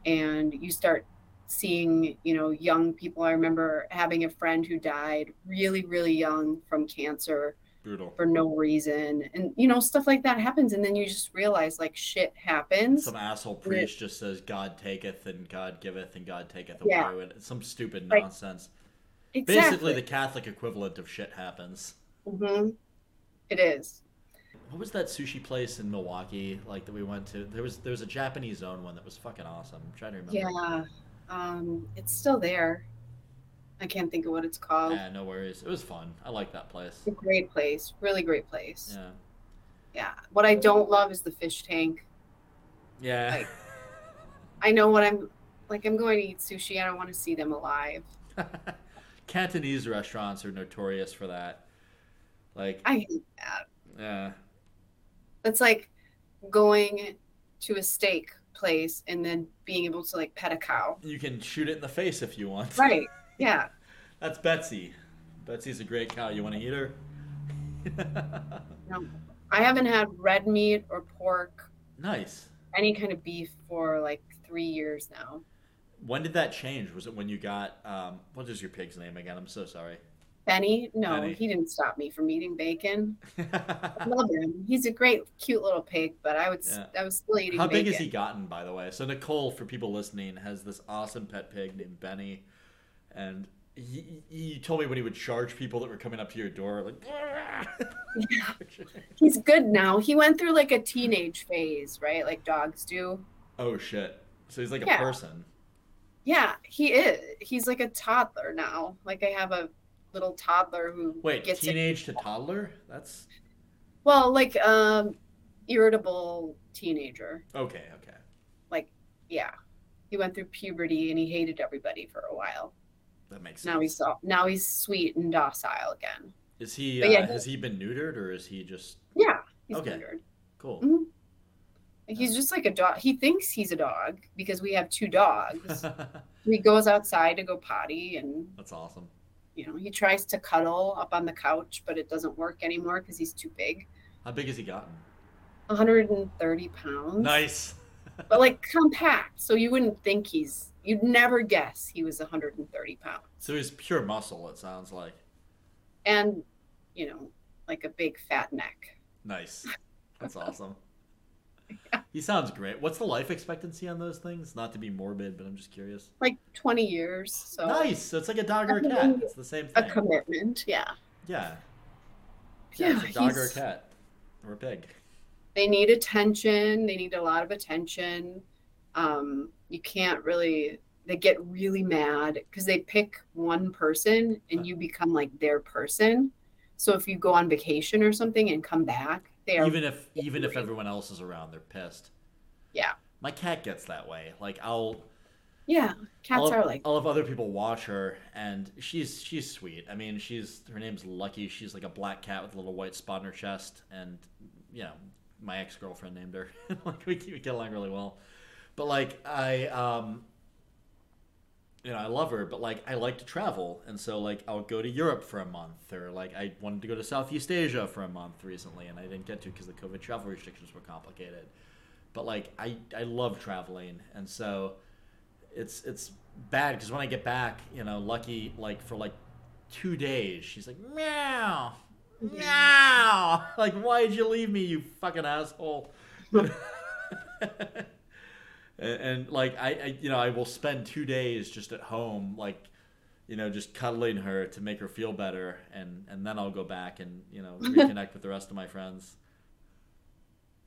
and you start seeing, you know, young people, I remember having a friend who died really really young from cancer Brutal. for no reason. And you know, stuff like that happens and then you just realize like shit happens. Some asshole priest just says God taketh and God giveth and God taketh away. Yeah. with. Some stupid Like, nonsense. exactly. Basically, the Catholic equivalent of shit happens. hmm It is. What was that sushi place in Milwaukee like that we went to? There was there was a Japanese owned one that was fucking awesome. I'm trying to remember. Yeah, um, it's still there. I can't think of what it's called. Yeah, no worries. It was fun. I like that place. It's a great place, really great place. Yeah. Yeah. What I don't love is the fish tank. Yeah. Like- I know what I'm like. I'm going to eat sushi. I don't want to see them alive. Cantonese restaurants are notorious for that. Like, I hate that. yeah. It's like going to a steak place and then being able to like pet a cow. You can shoot it in the face if you want. Right. Yeah. That's Betsy. Betsy's a great cow. You want to eat her? No, I haven't had red meat or pork, nice. any kind of beef for like three years now. When did that change? Was it when you got um, what is your pig's name again? I'm so sorry. Benny, no, Benny. he didn't stop me from eating bacon. I love him. He's a great, cute little pig, but I would, Yeah. I was still eating How big has he gotten, by the way? So Nicole, for people listening, has this awesome pet pig named Benny, and he, he told me when he would charge people that were coming up to your door, like. yeah. He's good now. He went through like a teenage phase, right? Like dogs do. oh shit! So he's like a person. Yeah, he is. He's like a toddler now. Like I have a little toddler who Wait, gets it. teenage to toddler? That's Well, like um, irritable teenager. okay. Okay. Like yeah. He went through puberty and he hated everybody for a while. That makes sense. Now he's now he's sweet and docile again. Is he? But Uh, yeah, he- has he been neutered or is he just Yeah, he's Okay. neutered. cool? Mhm. He's just like a dog. He thinks he's a dog because we have two dogs. he goes outside to go potty and That's awesome. You know he tries to cuddle up on the couch but it doesn't work anymore because he's too big How big has he gotten? 130 pounds Nice. but like compact so you wouldn't think he's you'd never guess he was 130 pounds So he's pure muscle. It sounds like. and you know like a big fat neck Nice. That's awesome. He sounds great. What's the life expectancy on those things? Not to be morbid, but I'm just curious. like 20 years so Nice. So it's like a dog or a cat. It's the same thing. a commitment yeah Yeah. yeah, Yeah, it's a dog or a cat. Or a pig. they need attention they need a lot of attention um, you can't really they get really mad because they pick one person and you become like their person so if you go on vacation or something and come back they are Even if even if everyone else is around, they're pissed. Yeah. My cat gets that way. Like I'll yeah cats I'll, are like I'll have other people watch her, and she's she's sweet. I mean, she's her name's Lucky. She's like a black cat with a little white spot on her chest, and you know, my ex girlfriend named her. like we, we get along really well. But like I, um, you know, I love her, but like I like to travel, and so like I'll go to Europe for a month, or like I wanted to go to Southeast Asia for a month recently, and I didn't get to because the COVID travel restrictions were complicated. But like I, I love traveling, and so it's it's bad because when I get back, you know, lucky like for like two days, she's like meow, meow, like why'd you leave me, you fucking asshole. and, and, like I, I, you know, I will spend two days just at home, like you know, just cuddling her to make her feel better, and and then I'll go back and you know reconnect with the rest of my friends.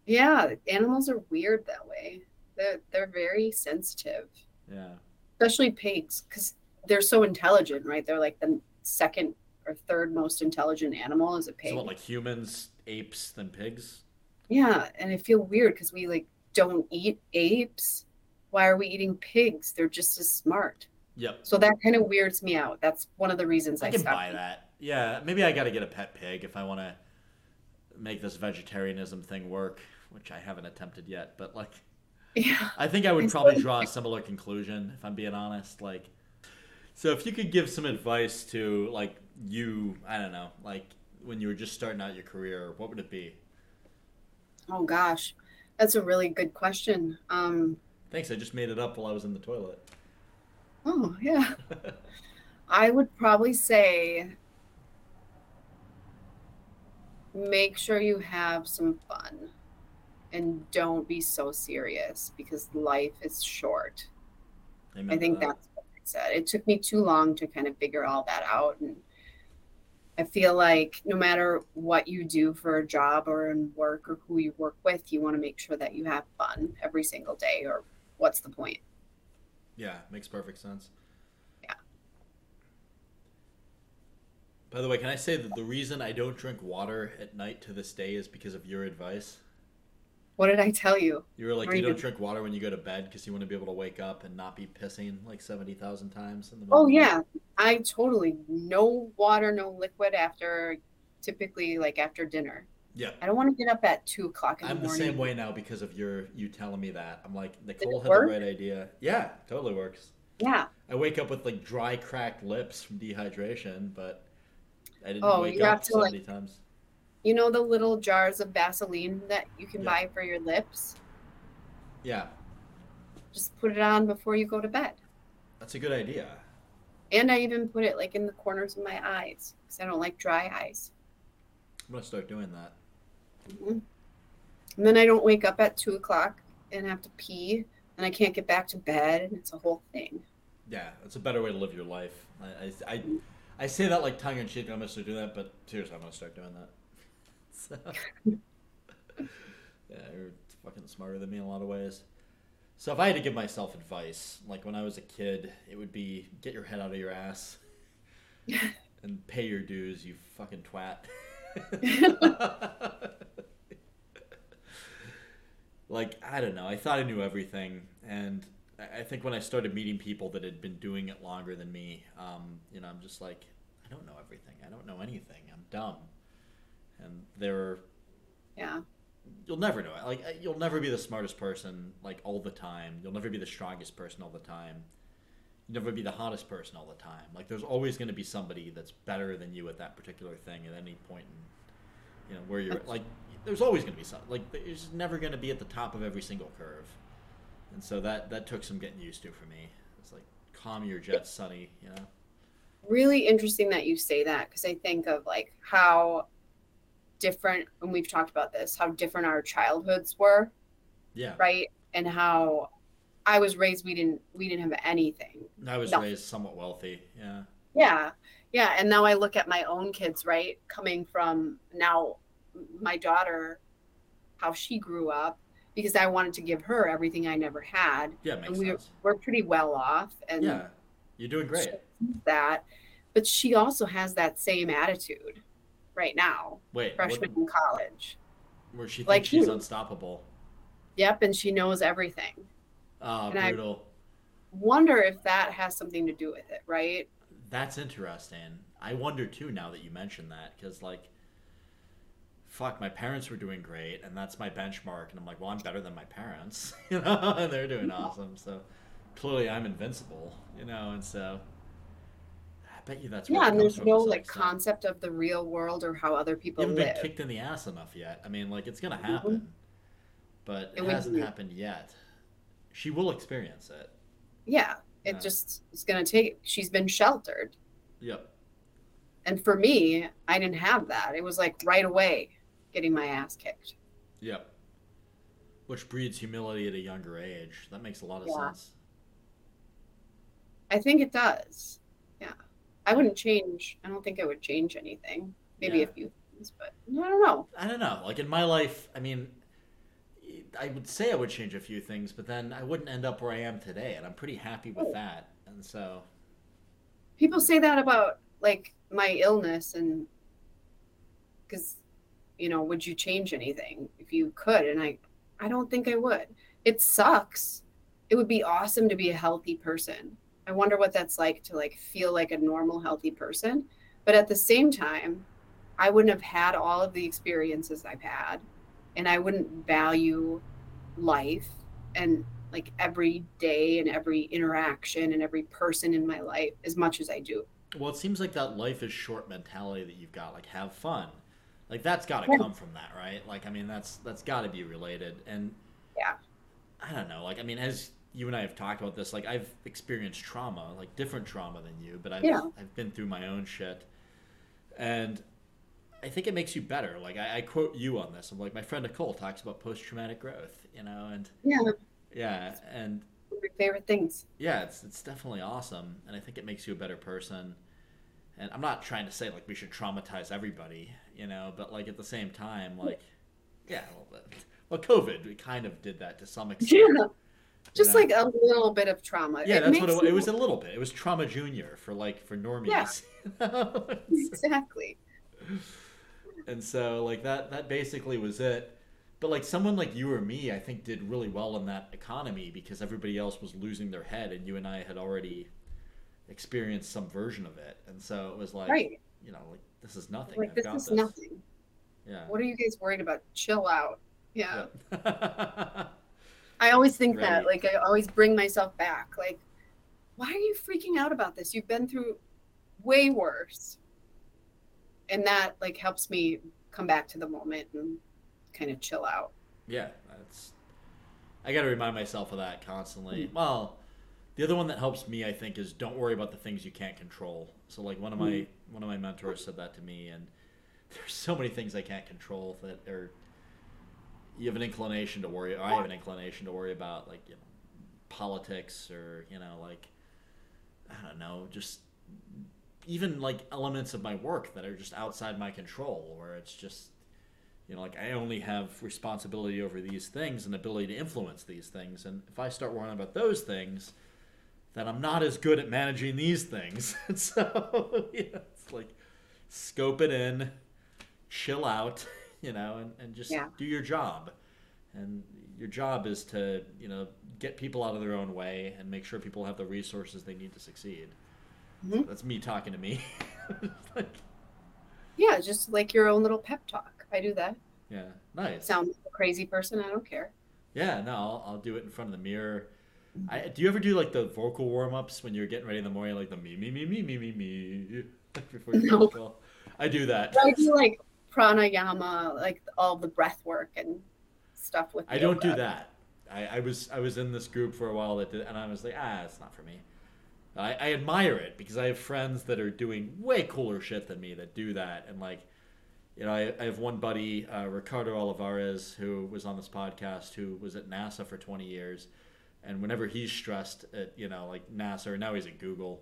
yeah animals are weird that way. They're they're very sensitive. Yeah, especially pigs because they're so intelligent right? They're like the second or third most intelligent animal is a pig so what like humans, apes, than pigs? Yeah, and I feel weird because we like don't eat apes. Why are we eating pigs? They're just as smart. Yep. So that kind of weirds me out. That's one of the reasons I, I can stopped. buy that. Yeah, maybe I got to get a pet pig if I want to make this vegetarianism thing work, which I haven't attempted yet. But like, Yeah. I think I would probably draw a similar conclusion if I'm being honest. Like, so if you could give some advice to like you, I don't know, like when you were just starting out your career, what would it be? Oh gosh, that's a really good question. Um. Thanks, I just made it up while I was in the toilet. Oh yeah. I would probably say make sure you have some fun and don't be so serious because life is short. Amen I think that. that's what I said. It took me too long to kind of figure all that out. And I feel like no matter what you do for a job or in work or who you work with, you want to make sure that you have fun every single day, or what's the point? Yeah, makes perfect sense. Yeah. By the way, can I say that the reason I don't drink water at night to this day is because of your advice? What did I tell you? You were like, Or you don't drink water when you go to bed because you want to be able to wake up and not be pissing like 70,000 times in the oh, morning. Oh, yeah. I totally, no water, no liquid after typically like after dinner. Yeah. I don't want to get up at two o'clock in I'm the the same way now because of your you telling me that. I'm like, Nicole had work? the right idea. Yeah, totally works. Yeah. I wake up with like dry, cracked lips from dehydration, but I didn't Oh, wake up to, like- 70 times. You know the little jars of Vaseline that you can Yeah. buy for your lips? Yeah, Just put it on before you go to bed. that's a good idea. And I even put it like in the corners of my eyes because I don't like dry eyes. I'm gonna start doing that. Mhm. And then I don't wake up at two o'clock and have to pee and I can't get back to bed and it's a whole thing. Yeah, it's a better way to live your life. I, I, I, I say that like tongue in cheek. I'm gonna start doing that, but seriously, I'm gonna start doing that. So, yeah, you're fucking smarter than me in a lot of ways. So if I had to give myself advice, like when I was a kid, it would be get your head out of your ass and pay your dues, you fucking twat. like I don't know. I thought I knew everything, and I think when I started meeting people that had been doing it longer than me, um, you know, I'm just like, I don't know everything. I don't know anything. I'm dumb. And they're, Yeah. you'll never know it. Like, you'll never be the smartest person, like, all the time. You'll never be the strongest person all the time. You'll never be the hottest person all the time. Like, there's always going to be somebody that's better than you at that particular thing at any point in, you know, where you're, like, there's always going to be some, like, there's never going to be at the top of every single curve. And so that, that took some getting used to for me. It's like, calm your jets, Sonny, you know? Really interesting that you say that because I think of like how different, and we've talked about this, how different our childhoods were, Yeah. right? And how I was raised, we didn't, we didn't have anything. I was Nothing. raised somewhat wealthy. Yeah. Yeah. Yeah. And now I look at my own kids, right? Coming from now my daughter, how she grew up, because I wanted to give her everything I never had. Yeah, makes And we sense. we're pretty well off and Yeah. You're doing great. that. But she also has that same attitude right now, Wait, freshman what, in college. where she thinks like she's you. unstoppable. Yep. And she knows everything. Oh, And I- brutal. Wonder if that has something to do with it, right? That's interesting. I wonder too now that you mentioned that because like, fuck, my parents were doing great, and that's my benchmark, and I'm like, well, I'm better than my parents, you know, and they're doing awesome. So clearly, I'm invincible, you know, and so I bet you that's Yeah. And there's no like extent. concept of the real world or how other You people haven't live. been kicked in the ass enough yet. I mean, like it's gonna mm-hmm. happen, but It it hasn't be- happened yet. She will experience it. Yeah. It Yeah. just it's gonna take she's been sheltered. Yep. And for me, I didn't have that. It was like right away getting my ass kicked. Yep. Which breeds humility at a younger age. That makes a lot of Yeah. sense. I think it does. I wouldn't change. I don't think I would change anything. Maybe Yeah. a few things, but I don't know. I don't know. Like in my life, I mean, I would say I would change a few things, but then I wouldn't end up where I am today, and I'm pretty happy with oh. that. And so, People say that about like my illness and because you know, would you change anything if you could? And I I don't think I would. It sucks. It would be awesome to be a healthy person. I wonder what that's like to like feel like a normal healthy person. But at the same time, I wouldn't have had all of the experiences I've had and I wouldn't value life and like every day and every interaction and every person in my life as much as I do. well, it seems like that life is short mentality that you've got. Like, have fun. Like that's got to Yeah. come from that, right? Like, I mean, that's that's got to be related. And Yeah. I don't know. Like, I mean, as you and I have talked about this, like I've experienced trauma, like different trauma than you, but I've Yeah. I've been through my own shit, and I think it makes you better. Like I, I quote you on this. I'm like, my friend Nicole talks about post traumatic growth, you know, and Yeah, yeah, and my favorite things. yeah, it's it's definitely awesome, and I think it makes you a better person. And I'm not trying to say like we should traumatize everybody, you know, but like at the same time, like yeah, well, well COVID we kind of did that to some extent. Yeah, just know? like a little bit of trauma. Yeah, It that's what it, it was. A little bit. It was trauma junior for like for normies. Yeah. Exactly. and so like that that basically was it. But like someone like you or me, I think did really well in that economy because everybody else was losing their head, and you and I had already experienced some version of it, and so it was like, Right. you know, like this is nothing. Like I've this got is this. nothing. Yeah. What are you guys worried about? Chill out. Yeah. Yeah. I always think Right. that. Like I always bring myself back. Like, why are you freaking out about this? You've been through way worse. And that like helps me come back to the moment and kind of chill out. Yeah, that's. I got to remind myself of that constantly. Mm. Well, the other one that helps me, I think, is don't worry about the things you can't control. So, like one of my Mm. one of my mentors said that to me, and there's so many things I can't control that are. You have an inclination to worry. I have an inclination to worry about, like you know, politics or you know, like I don't know, just even like elements of my work that are just outside my control, where it's just you know, like I only have responsibility over these things and ability to influence these things. And if I start worrying about those things, then I'm not as good at managing these things. So, yeah, it's like scope it in, chill out, you know, and, and just Yeah. do your job. and your job is to you know get people out of their own way and make sure people have the resources they need to succeed. Mhm. That's me talking to me. like, Yeah, just like your own little pep talk. I do that. yeah, nice. Sound like a crazy person, I don't care. Yeah, no, I'll, I'll do it in front of the mirror. I, do you ever do like the vocal warm ups when you're getting ready in the morning, like the me me me me me me me before you No. go to call? I do that. I do like pranayama, like all the breath work and stuff with I don't do that. I, I was I was in this group for a while that did, and I was like, ah, it's not for me. I, I admire it because I have friends that are doing way cooler shit than me that do that, and like, you know, I, I have one buddy, uh, Ricardo Olivares, who was on this podcast, who was at NASA for 20 years, and whenever he's stressed at you know like NASA, or now he's at Google,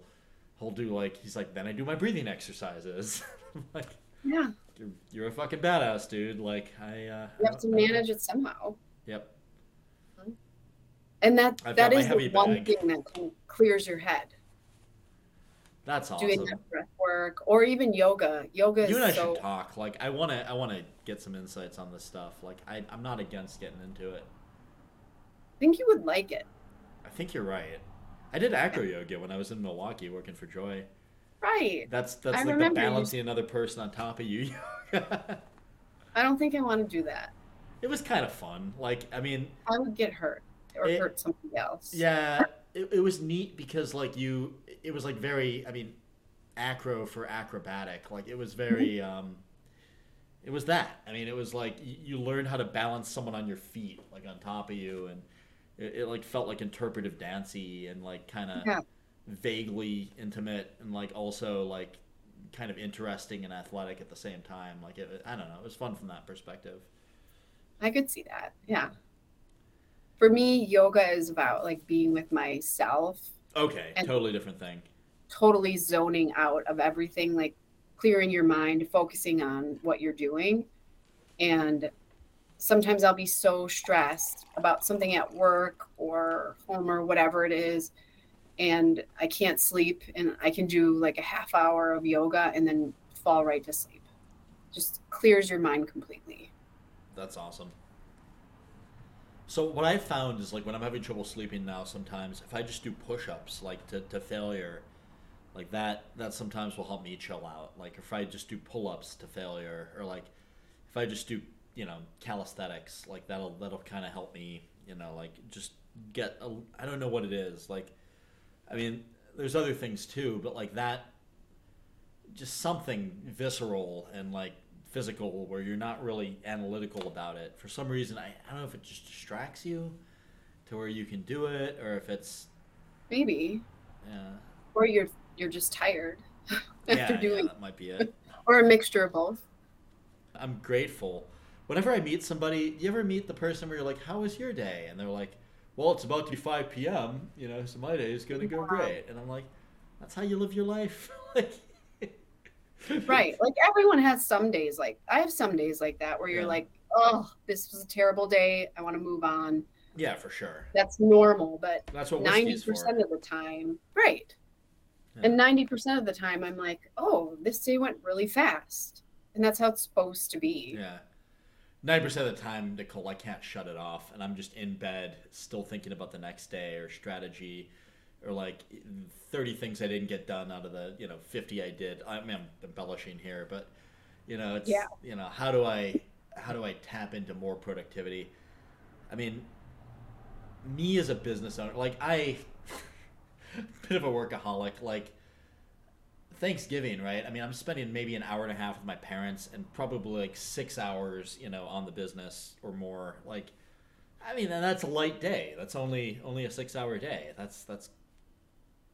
he'll do like he's like, then I do my breathing exercises. Like, Yeah, you're, you're a fucking badass, dude. Like I. Uh, you have to manage it somehow. Yep. And that I've that is the one bag. thing that clears your head. That's awesome. Doing that breath work or even yoga. Yoga is you and I so should talk. Like, I want to, I want to get some insights on this stuff. Like, I, I'm not against getting into it. I think you would like it. I think you're right. I did acro yoga when I was in Milwaukee working for Joy. Right. That's that's I like the balancing another person on top of you. I don't think I want to do that. it was kind of fun. Like, I mean, I would get hurt or It- hurt somebody else. yeah, it, it was neat because like you, it was like very. I mean, acro for acrobatic. Like it was very. um It was that. I mean, it was like you, learned how to balance someone on your feet, like on top of you, and it, it like felt like interpretive dancey and like kind of Yeah. Vaguely intimate and like also like kind of interesting and athletic at the same time. Like it, I don't know, it was fun from that perspective. I could see that. Yeah. For me, yoga is about like being with myself, Okay, totally different thing. totally zoning out of everything, like clearing your mind, focusing on what you're doing. And sometimes I'll be so stressed about something at work or home or whatever it is. And I can't sleep, and I can do like a half hour of yoga and then fall right to sleep. Just clears your mind completely. That's awesome. So what I've found is like when I'm having trouble sleeping now, sometimes if I just do push-ups like to, to failure, like that that sometimes will help me chill out. Like if I just do pull-ups to failure, or like if I just do you know calisthenics, like that'll that'll kind of help me. You know, like just get a, I don't know what it is. Like, I mean, there's other things too, but like that, just something visceral and like physical where you're not really analytical about it. For some reason, I, I don't know if it just distracts you to where you can do it or if it's Maybe. yeah, Or you're you're just tired after yeah, doing yeah, that might be it. or a mixture of both. I'm grateful. Whenever I meet somebody, you ever meet the person where you're like, "How was your day?" and they're like, "Well, it's about to be 5 p.m. You know, so my day is gonna go Wow. great." And I'm like, "That's how you live your life." like, Right. Like everyone has some days like I have some days like that where you're Yeah. like, "Oh, this was a terrible day. I want to move on." Yeah, for sure. That's normal, but That's what 90% for. of the time, right. Yeah. And 90% of the time I'm like, "Oh, this day went really fast." And that's how it's supposed to be. Yeah. Ninety percent of the time, Nicole, I can't shut it off, and I'm just in bed, still thinking about the next day or strategy, or like thirty things I didn't get done out of the you know fifty I did. I mean, I'm embellishing here, but you know, it's Yeah. you know, how do I how do I tap into more productivity? I mean, me as a business owner, like I, bit of a workaholic, like. Thanksgiving, right? I mean, I'm spending maybe an hour and a half with my parents and probably like six hours, you know, on the business or more. Like, I mean, and that's a light day. That's only only a six hour day. That's that's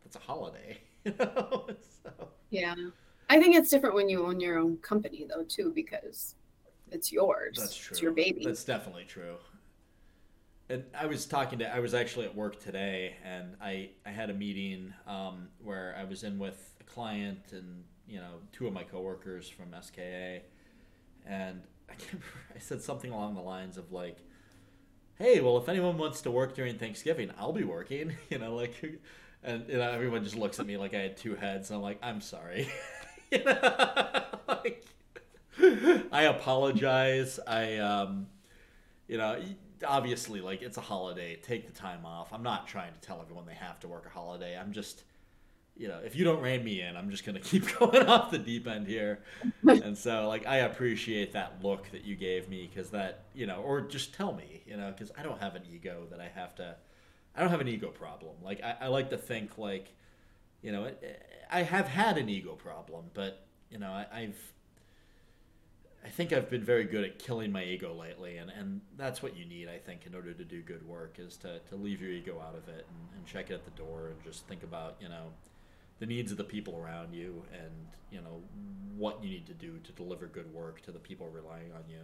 that's a holiday, you know. so, Yeah. I think it's different when you own your own company though too because it's yours. that's true. It's your baby. That's definitely true. And I was talking to, I was actually at work today, and I I had a meeting um, where I was in with client and you know two of my coworkers from SKA, and I remember, I said something along the lines of like, "Hey, well, if anyone wants to work during Thanksgiving, I'll be working," you know, like, and you know everyone just looks at me like I had two heads, and I'm like, "I'm sorry," you know, like. I apologize. I um, you know, obviously like it's a holiday. Take the time off. I'm not trying to tell everyone they have to work a holiday. I'm just you know, if you don't rein me in, I'm just gonna keep going off the deep end here. and so, like, I appreciate that look that you gave me because that, you know, or just tell me, you know, because I don't have an ego that I have to. I don't have an ego problem. Like, I, I like to think like, you know, I have had an ego problem, but you know, I, I've. I think I've been very good at killing my ego lately, and, and that's what you need, I think, in order to do good work, is to, to leave your ego out of it and, and check it at the door and just think about, you know, the needs of the people around you and you know what you need to do to deliver good work to the people relying on you.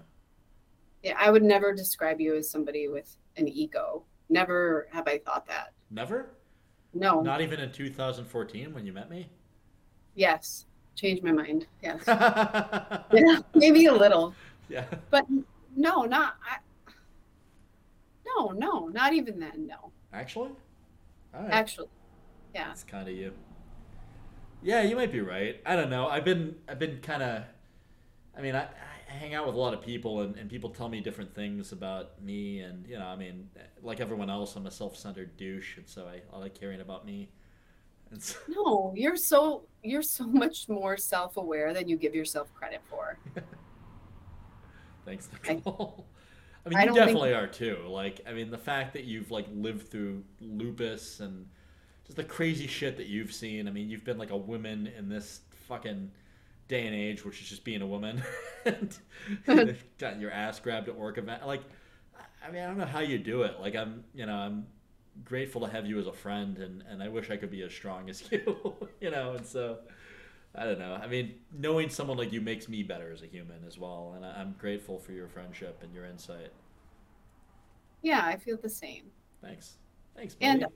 Yeah i would never describe you as somebody with an ego. Never have i thought that. Never? No. Not even in 2014 when you met me? Yes. Changed my mind. Yes. Yeah maybe a little. Yeah. But no not I, no no not even then no. Actually? Actually yeah. It's kind of you yeah, you might be right. I don't know. I've been I've been kind of. I mean, I, I hang out with a lot of people, and, and people tell me different things about me, and you know, I mean, like everyone else, I'm a self-centered douche, and so I, I like caring about me. So... No, you're so you're so much more self-aware than you give yourself credit for. Thanks, Nicole. I, I mean, you definitely think... are too. Like, I mean, the fact that you've like lived through lupus and just the crazy shit that you've seen. I mean, you've been like a woman in this fucking day and age, which is just being a woman, and got your ass grabbed at work event. Like, I mean, I don't know how you do it. Like, I'm, you know, I'm grateful to have you as a friend, and and I wish I could be as strong as you, you know. And so, I don't know. I mean, knowing someone like you makes me better as a human as well, and I, am grateful for your friendship and your insight. Yeah, I feel the same. Thanks. Thanks. Buddy. And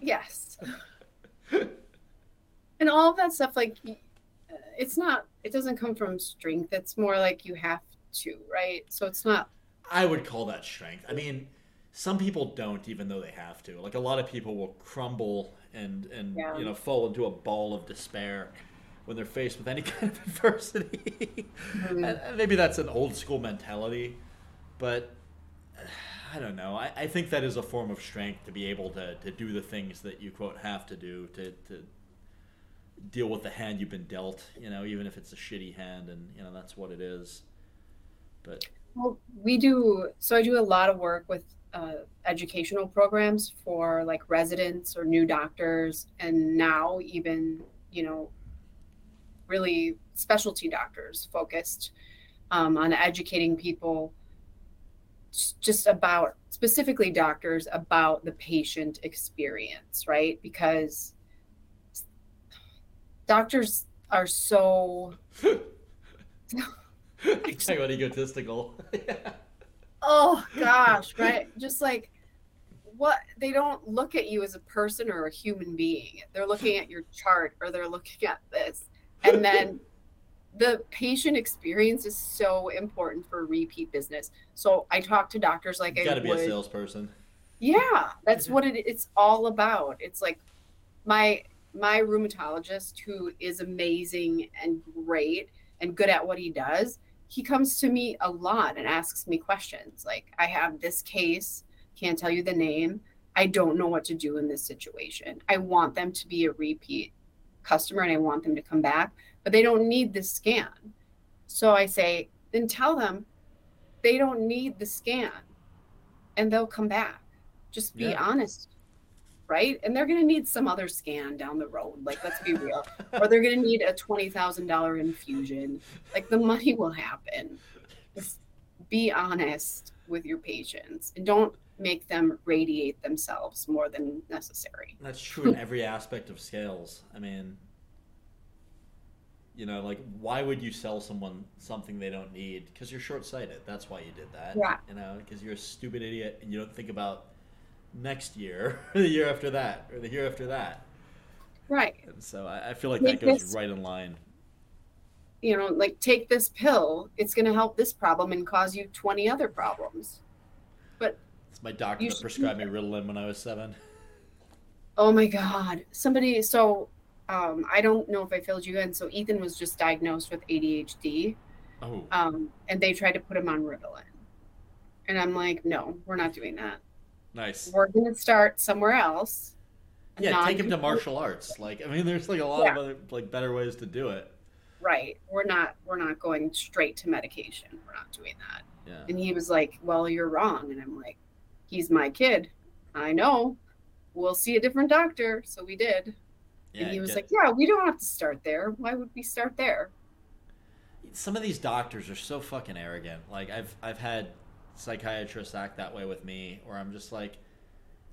Yes. and all of that stuff, like, it's not, it doesn't come from strength. It's more like you have to, right? So it's not. I would call that strength. I mean, some people don't, even though they have to. Like, a lot of people will crumble and, and yeah. you know, fall into a ball of despair when they're faced with any kind of adversity. Mm-hmm. and maybe that's an old school mentality, but I don't know. I, I think that is a form of strength to be able to, to do the things that you quote have to do to, to deal with the hand you've been dealt. You know, even if it's a shitty hand, and you know that's what it is. But well, we do. So I do a lot of work with uh, educational programs for like residents or new doctors, and now even you know really specialty doctors focused um, on educating people just about specifically doctors about the patient experience, right? Because doctors are so talking about egotistical. Oh gosh, right? Just like what they don't look at you as a person or a human being. They're looking at your chart or they're looking at this. And then the patient experience is so important for repeat business. So I talk to doctors like you gotta I be would. a salesperson. Yeah, that's what it, it's all about. It's like my my rheumatologist who is amazing and great and good at what he does. He comes to me a lot and asks me questions like, "I have this case, can't tell you the name. I don't know what to do in this situation. I want them to be a repeat customer and I want them to come back." But they don't need the scan. So I say, then tell them they don't need the scan and they'll come back. Just be yeah. honest. Right. And they're going to need some other scan down the road. Like, let's be real. or they're going to need a $20,000 infusion. Like, the money will happen. Just be honest with your patients and don't make them radiate themselves more than necessary. That's true in every aspect of scales. I mean, you know, like why would you sell someone something they don't need? Because you're short-sighted. That's why you did that. Yeah. You know, because you're a stupid idiot and you don't think about next year, or the year after that, or the year after that. Right. And so I, I feel like take that goes this, right in line. You know, like take this pill. It's going to help this problem and cause you twenty other problems. But it's my doctor that prescribed me Ritalin when I was seven. Oh my God! Somebody so um, I don't know if I filled you in. So Ethan was just diagnosed with ADHD. Oh. Um, and they tried to put him on Ritalin. And I'm like, no, we're not doing that. Nice. We're going to start somewhere else. Yeah, take him to martial arts. Like, I mean, there's like a lot Yeah. of other like better ways to do it. Right. We're not we're not going straight to medication. We're not doing that. Yeah. And he was like, Well, you're wrong. And I'm like, He's my kid. I know. We'll see a different doctor. So we did. Yeah. and he was get- like, Yeah, we don't have to start there. Why would we start there? some of these doctors are so fucking arrogant. Like I've I've had psychiatrists act that way with me, where I'm just like,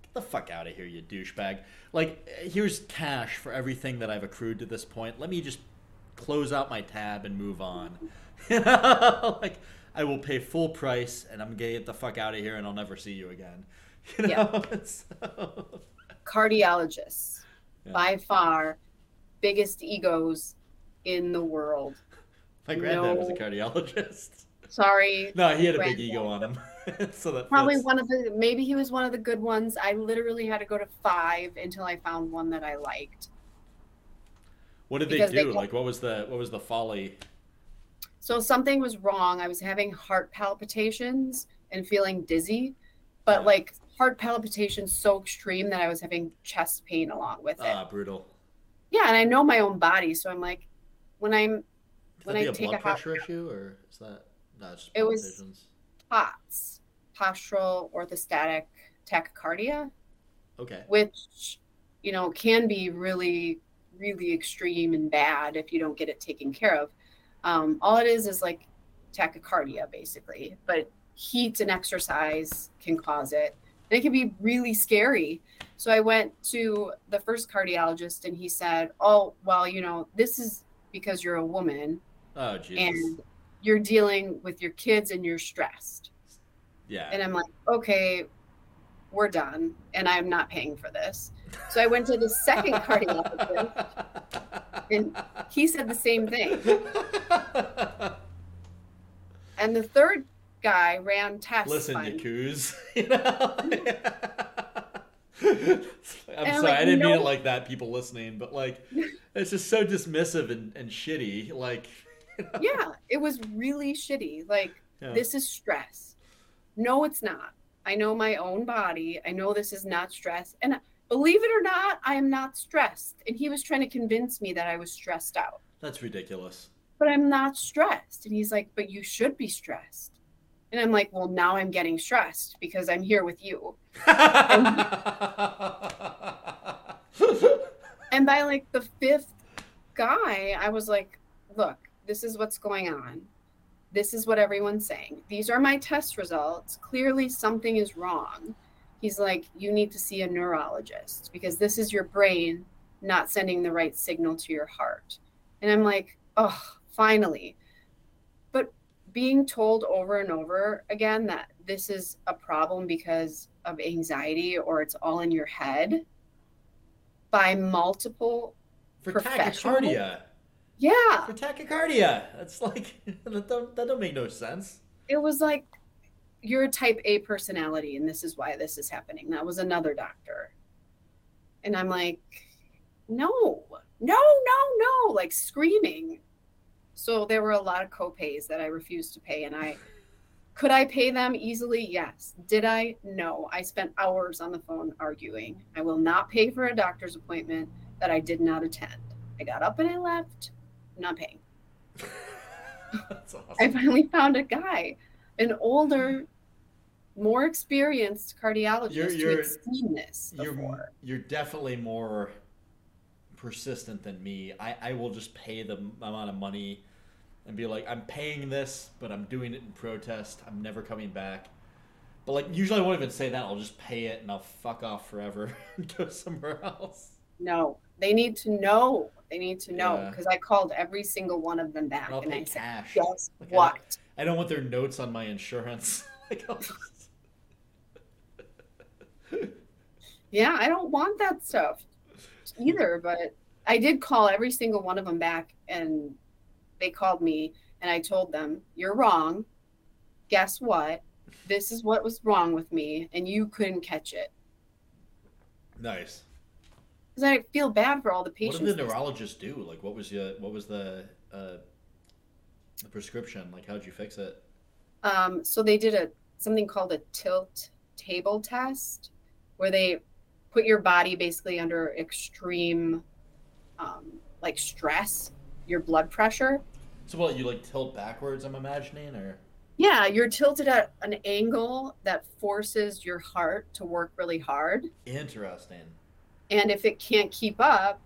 get the fuck out of here, you douchebag. Like here's cash for everything that I've accrued to this point. Let me just close out my tab and move on. You know, like I will pay full price, and I'm gonna get the fuck out of here, and I'll never see you again. You Yeah. know, so, Cardiologists, Yeah. by far, biggest egos in the world. my granddad was a cardiologist. Sorry. No, he had a big ego on him. so that Probably fits. one of the maybe he was one of the good ones. I literally had to go to five until I found one that I liked. What did they because they do? kept- like, what was the what was the folly? So something was wrong. I was having heart palpitations and feeling dizzy, but Yeah. like heart palpitations so extreme that I was having chest pain along with it. Ah, brutal. yeah, and I know my own body, so I'm like, when I'm Could When that I take blood a hot pressure issue, or is that no? It's just It was-. POTS, postural orthostatic tachycardia, Okay. which you know can be really, really extreme and bad if you don't get it taken care of. Um, all it is is like tachycardia, basically, but heat and exercise can cause it. It can be really scary. So I went to the first cardiologist, and he said, "Oh, well, you know, this is because you're a woman." Oh and you're dealing with your kids and you're stressed. yeah. And I'm like, okay, we're done. And I'm not paying for this. So I went to the second cardiologist. and He said the same thing. And the third guy ran tests. Listen, on- Yakuza. You know? I'm I'm sorry, like, I didn't mean it like that, people listening, but like, it's just so dismissive and, and shitty. Like, you know? yeah, it was really shitty. Like, Yeah. this is stress. No, it's not. I know my own body. I know this is not stress. And uh, believe it or not, I am not stressed. And he was trying to convince me that I was stressed out. That's ridiculous. but I'm not stressed. And he's like, but you should be stressed. And I'm like, well, now I'm getting stressed because I'm here with you. And by like the fifth guy, I was like, look, this is what's going on. This is what everyone's saying. These are my test results. Clearly, something is wrong. He's like, you need to see a neurologist because this is your brain not sending the right signal to your heart. And I'm like, oh, finally. Being told over and over again that this is a problem because of anxiety or it's all in your head by multiple For tachycardia. yeah For tachycardia. That's like, that don't, that don't make no sense. it was like you're a type A personality and this is why this is happening. That was another doctor. And I'm like, no, no, no, no, like screaming. So there were a lot of copays that I refused to pay. And I could I pay them easily? Yes. Did I? No. I spent hours on the phone arguing. I will not pay for a doctor's appointment that I did not attend. I got up and I left. I'm not paying. That's awesome. I finally found a guy, an older, more experienced cardiologist You're- who you're- had seen this you're before. you're definitely more persistent than me. I, I will just pay the amount of money and be like, I'm paying this, but I'm doing it in protest. I'm never coming back. But like usually I won't even say that. I'll just pay it and I'll fuck off forever and go somewhere else. No, they need to know. They need to know Yeah. because I called every single one of them back And and I said, cash. "Guess Like, I what? I don't want their notes on my insurance. like, just- Yeah, I don't want that stuff either. But I did call every single one of them back, and they called me, and I told them, "You're wrong. Guess what? This is what was wrong with me, and you couldn't catch it." nice. Because I feel bad for all the patients. What did the neurologist do? Like, what was your, what was the, uh, the prescription? Like, how'd you fix it? Um, so they did a something called a tilt table test, where they put your body basically under extreme, um, like stress, your blood pressure. So what you like tilt backwards? I'm imagining, or Yeah, you're tilted at an angle that forces your heart to work really hard. interesting. And if it can't keep up,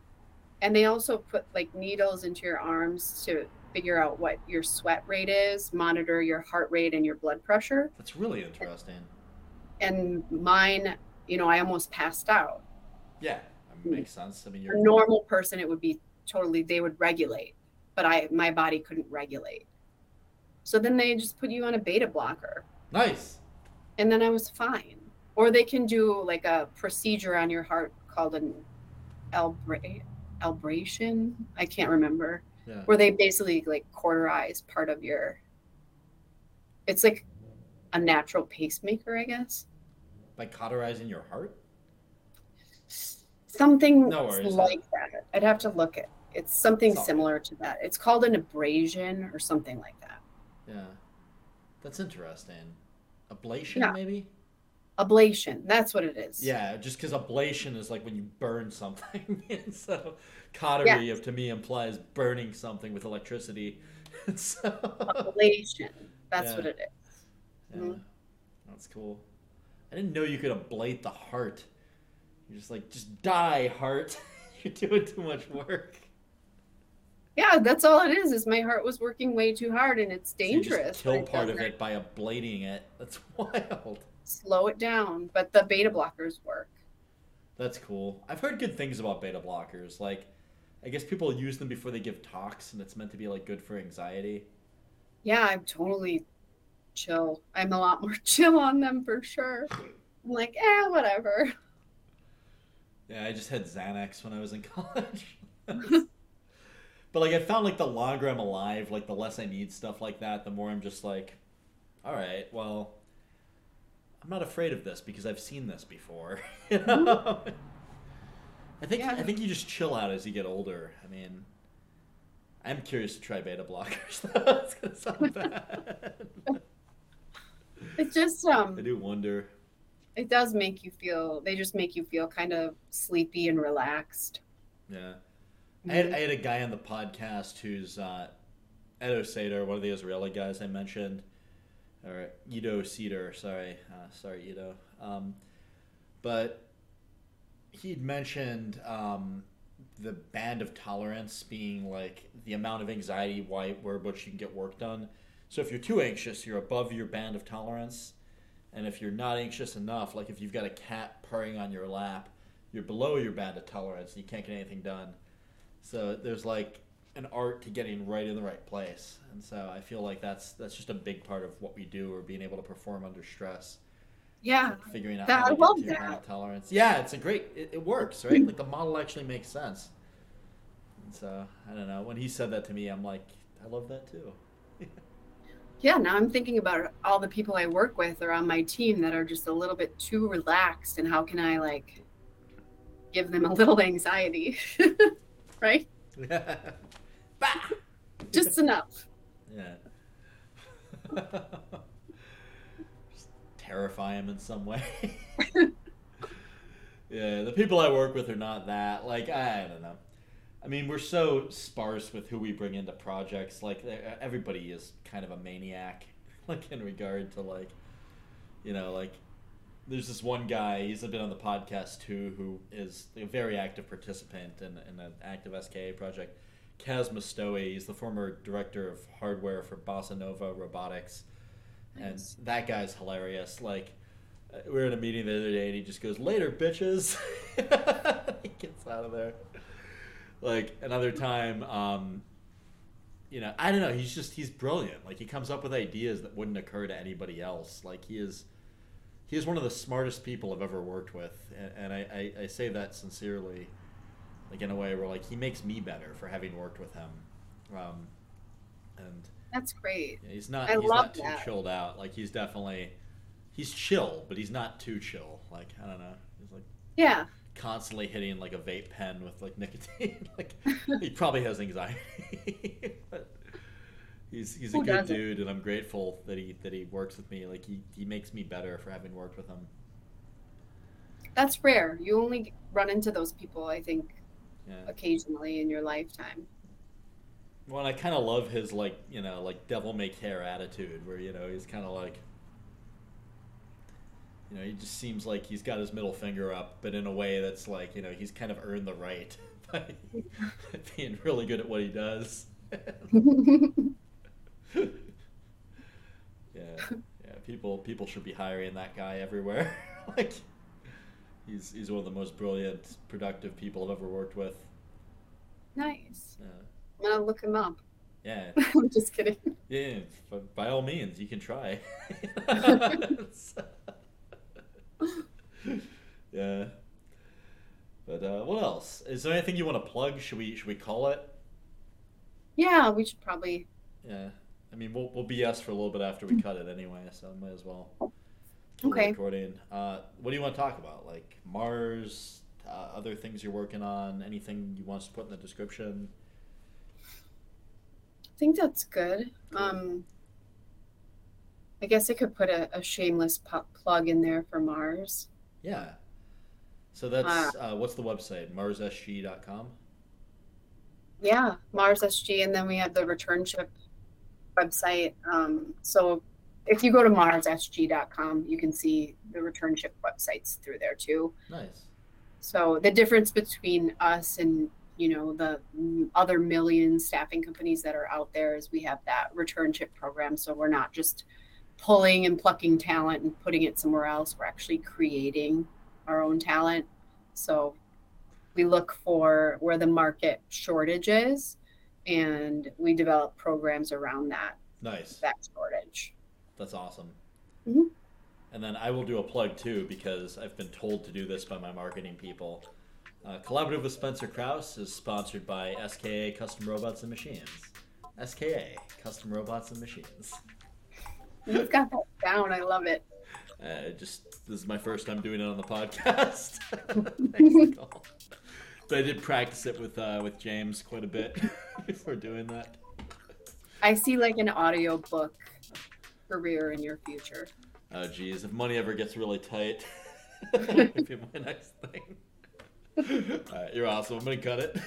and they also put like needles into your arms to figure out what your sweat rate is, monitor your heart rate and your blood pressure. That's really interesting. And mine, you know, I almost passed out. Yeah, that hmm. makes sense. I mean, A you're normal person, it would be totally, they would regulate, but I, my body couldn't regulate. So then they just put you on a beta blocker. nice. and then I was fine. Or they can do like a procedure on your heart called an elbra- elbration. I can't remember. Yeah. Where they basically like cauterize part of your. It's like a natural pacemaker, I guess. By cauterizing your heart. Something No worries. like that. I'd have to look at. It's something similar to that. It's called an abrasion or something like that. Yeah, that's interesting. Ablation, Yeah. maybe. Ablation. That's what it is. Yeah, just because ablation is like when you burn something, and so cautery to me implies burning something with electricity. So, Ablation. That's Yeah. what it is. yeah, Mhm. that's cool. I didn't know you could ablate the heart. You're just like, just die, heart. You're doing too much work. Yeah, that's all it is. Is my heart was working way too hard, and it's So dangerous. kill part of it by ablating it. That's wild. Slow it down, but the beta blockers work. That's cool. I've heard good things about beta blockers. Like, I guess people use them before they give talks, and it's meant to be like good for anxiety. Yeah, I'm totally chill. I'm a lot more chill on them for sure. I'm like, eh, whatever. Yeah, I just had Xanax when I was in college. but like, I found like the longer I'm alive, like the less I need stuff like that, the more I'm just like, all right, well, I'm not afraid of this because I've seen this before. you know? I think Yeah. I think you just chill out as you get older. I mean, I'm curious to try beta blockers. though. it's gonna sound bad. It just I um, do wonder. it does make you feel. They just make you feel kind of sleepy and relaxed. Yeah. I had, I had a guy on the podcast who's uh, Edo Seder, one of the Israeli guys I mentioned, or Edo Cedar. Sorry, uh, sorry, Edo. Um, but he'd mentioned um, the band of tolerance being like the amount of anxiety why where which you can get work done. So if you're too anxious, you're above your band of tolerance, and if you're not anxious enough, like if you've got a cat purring on your lap, you're below your band of tolerance and you can't get anything done. So there's like an art to getting right in the right place, and so I feel like that's that's just a big part of what we do, or being able to perform under stress, Yeah, like figuring out That- how I to get to your that. band of tolerance. Yeah, it's a great. It, it works, right? like the model actually makes sense. And so I don't know. When he said that to me, I'm like, I love that too. Yeah. Now I'm thinking about all the people I work with or on my team that are just a little bit too relaxed, and how can I like give them a little anxiety, right? bah! Just enough. Yeah. Just terrify them in some way. yeah, the people I work with are not that. Like, I don't know. I mean, we're so sparse with who we bring into projects. Like, everybody is kind of a maniac, like, in regard to, like, you know, like, there's this one guy, he's been on the podcast too, who is a very active participant in, in an active SKA project. Kaz Mostoe, he's the former director of hardware for Bossa Nova Robotics. And Nice. that guy's hilarious. Like, uh, we were in a meeting the other day and he just goes, Later, bitches. he gets out of there. Like, another time, um, you know, I don't know. He's just, he's brilliant. Like, he comes up with ideas that wouldn't occur to anybody else. Like, he is. He is one of the smartest people I've ever worked with, and, and I, I, I say that sincerely like in a way where like he makes me better for having worked with him um, and That's great. yeah, he's not I he's love not too that. chilled out like he's definitely he's chill but he's not too chill like i don't know he's like Yeah. Constantly hitting like a vape pen with like nicotine like he probably has anxiety but he's he's a Who good doesn't? dude, and I'm grateful that he that he works with me. Like he he makes me better for having worked with him. That's rare. You only run into those people, I think, Yeah. occasionally in your lifetime. Well, and I kind of love his like you know like devil may care attitude, where you know he's kind of like, you know, he just seems like he's got his middle finger up, but in a way that's like you know he's kind of earned the right by being really good at what he does. yeah, yeah. People people should be hiring that guy everywhere. like, he's he's one of the most brilliant, productive people I've ever worked with. nice. Yeah. I'm gonna look him up. Yeah, I'm just kidding. Yeah, f- by all means, you can try. yeah. But uh, what else? Is there anything you want to plug? Should we should we call it? Yeah, we should probably. Yeah. I mean, we'll we'll BS for a little bit after we cut it anyway, so I might as well. Okay. Recording. Uh, what do you want to talk about? Like Mars, uh, other things you're working on, anything you want us to put in the description? I think that's good. Um, I guess I could put a, a shameless plug in there for Mars. Yeah. So that's uh, what's the website? MarsSG.com. Yeah, Mars SG, and then we have the return ship website. Um, so if you go to marssg.com, you can see the return ship websites through there too. Nice. So the difference between us and you know the other million staffing companies that are out there is we have that return ship program. So we're not just pulling and plucking talent and putting it somewhere else. We're actually creating our own talent. So we look for where the market shortage is, and we develop programs around that Nice. that shortage. That's awesome. Mhm. And then I will do a plug too because I've been told to do this by my marketing people. Uh, Collaborative with Spencer Krause is sponsored by SKA Custom Robots and Machines. SKA Custom Robots and Machines. You've got that down. I love it. Uh, just this is my first time doing it on the podcast. Thanks, Nicole. But I did practice it with uh, with James quite a bit before doing that. I see like an audiobook career in your future. Oh geez, if money ever gets really tight, be my next thing. Alright, you're awesome. I'm gonna cut it.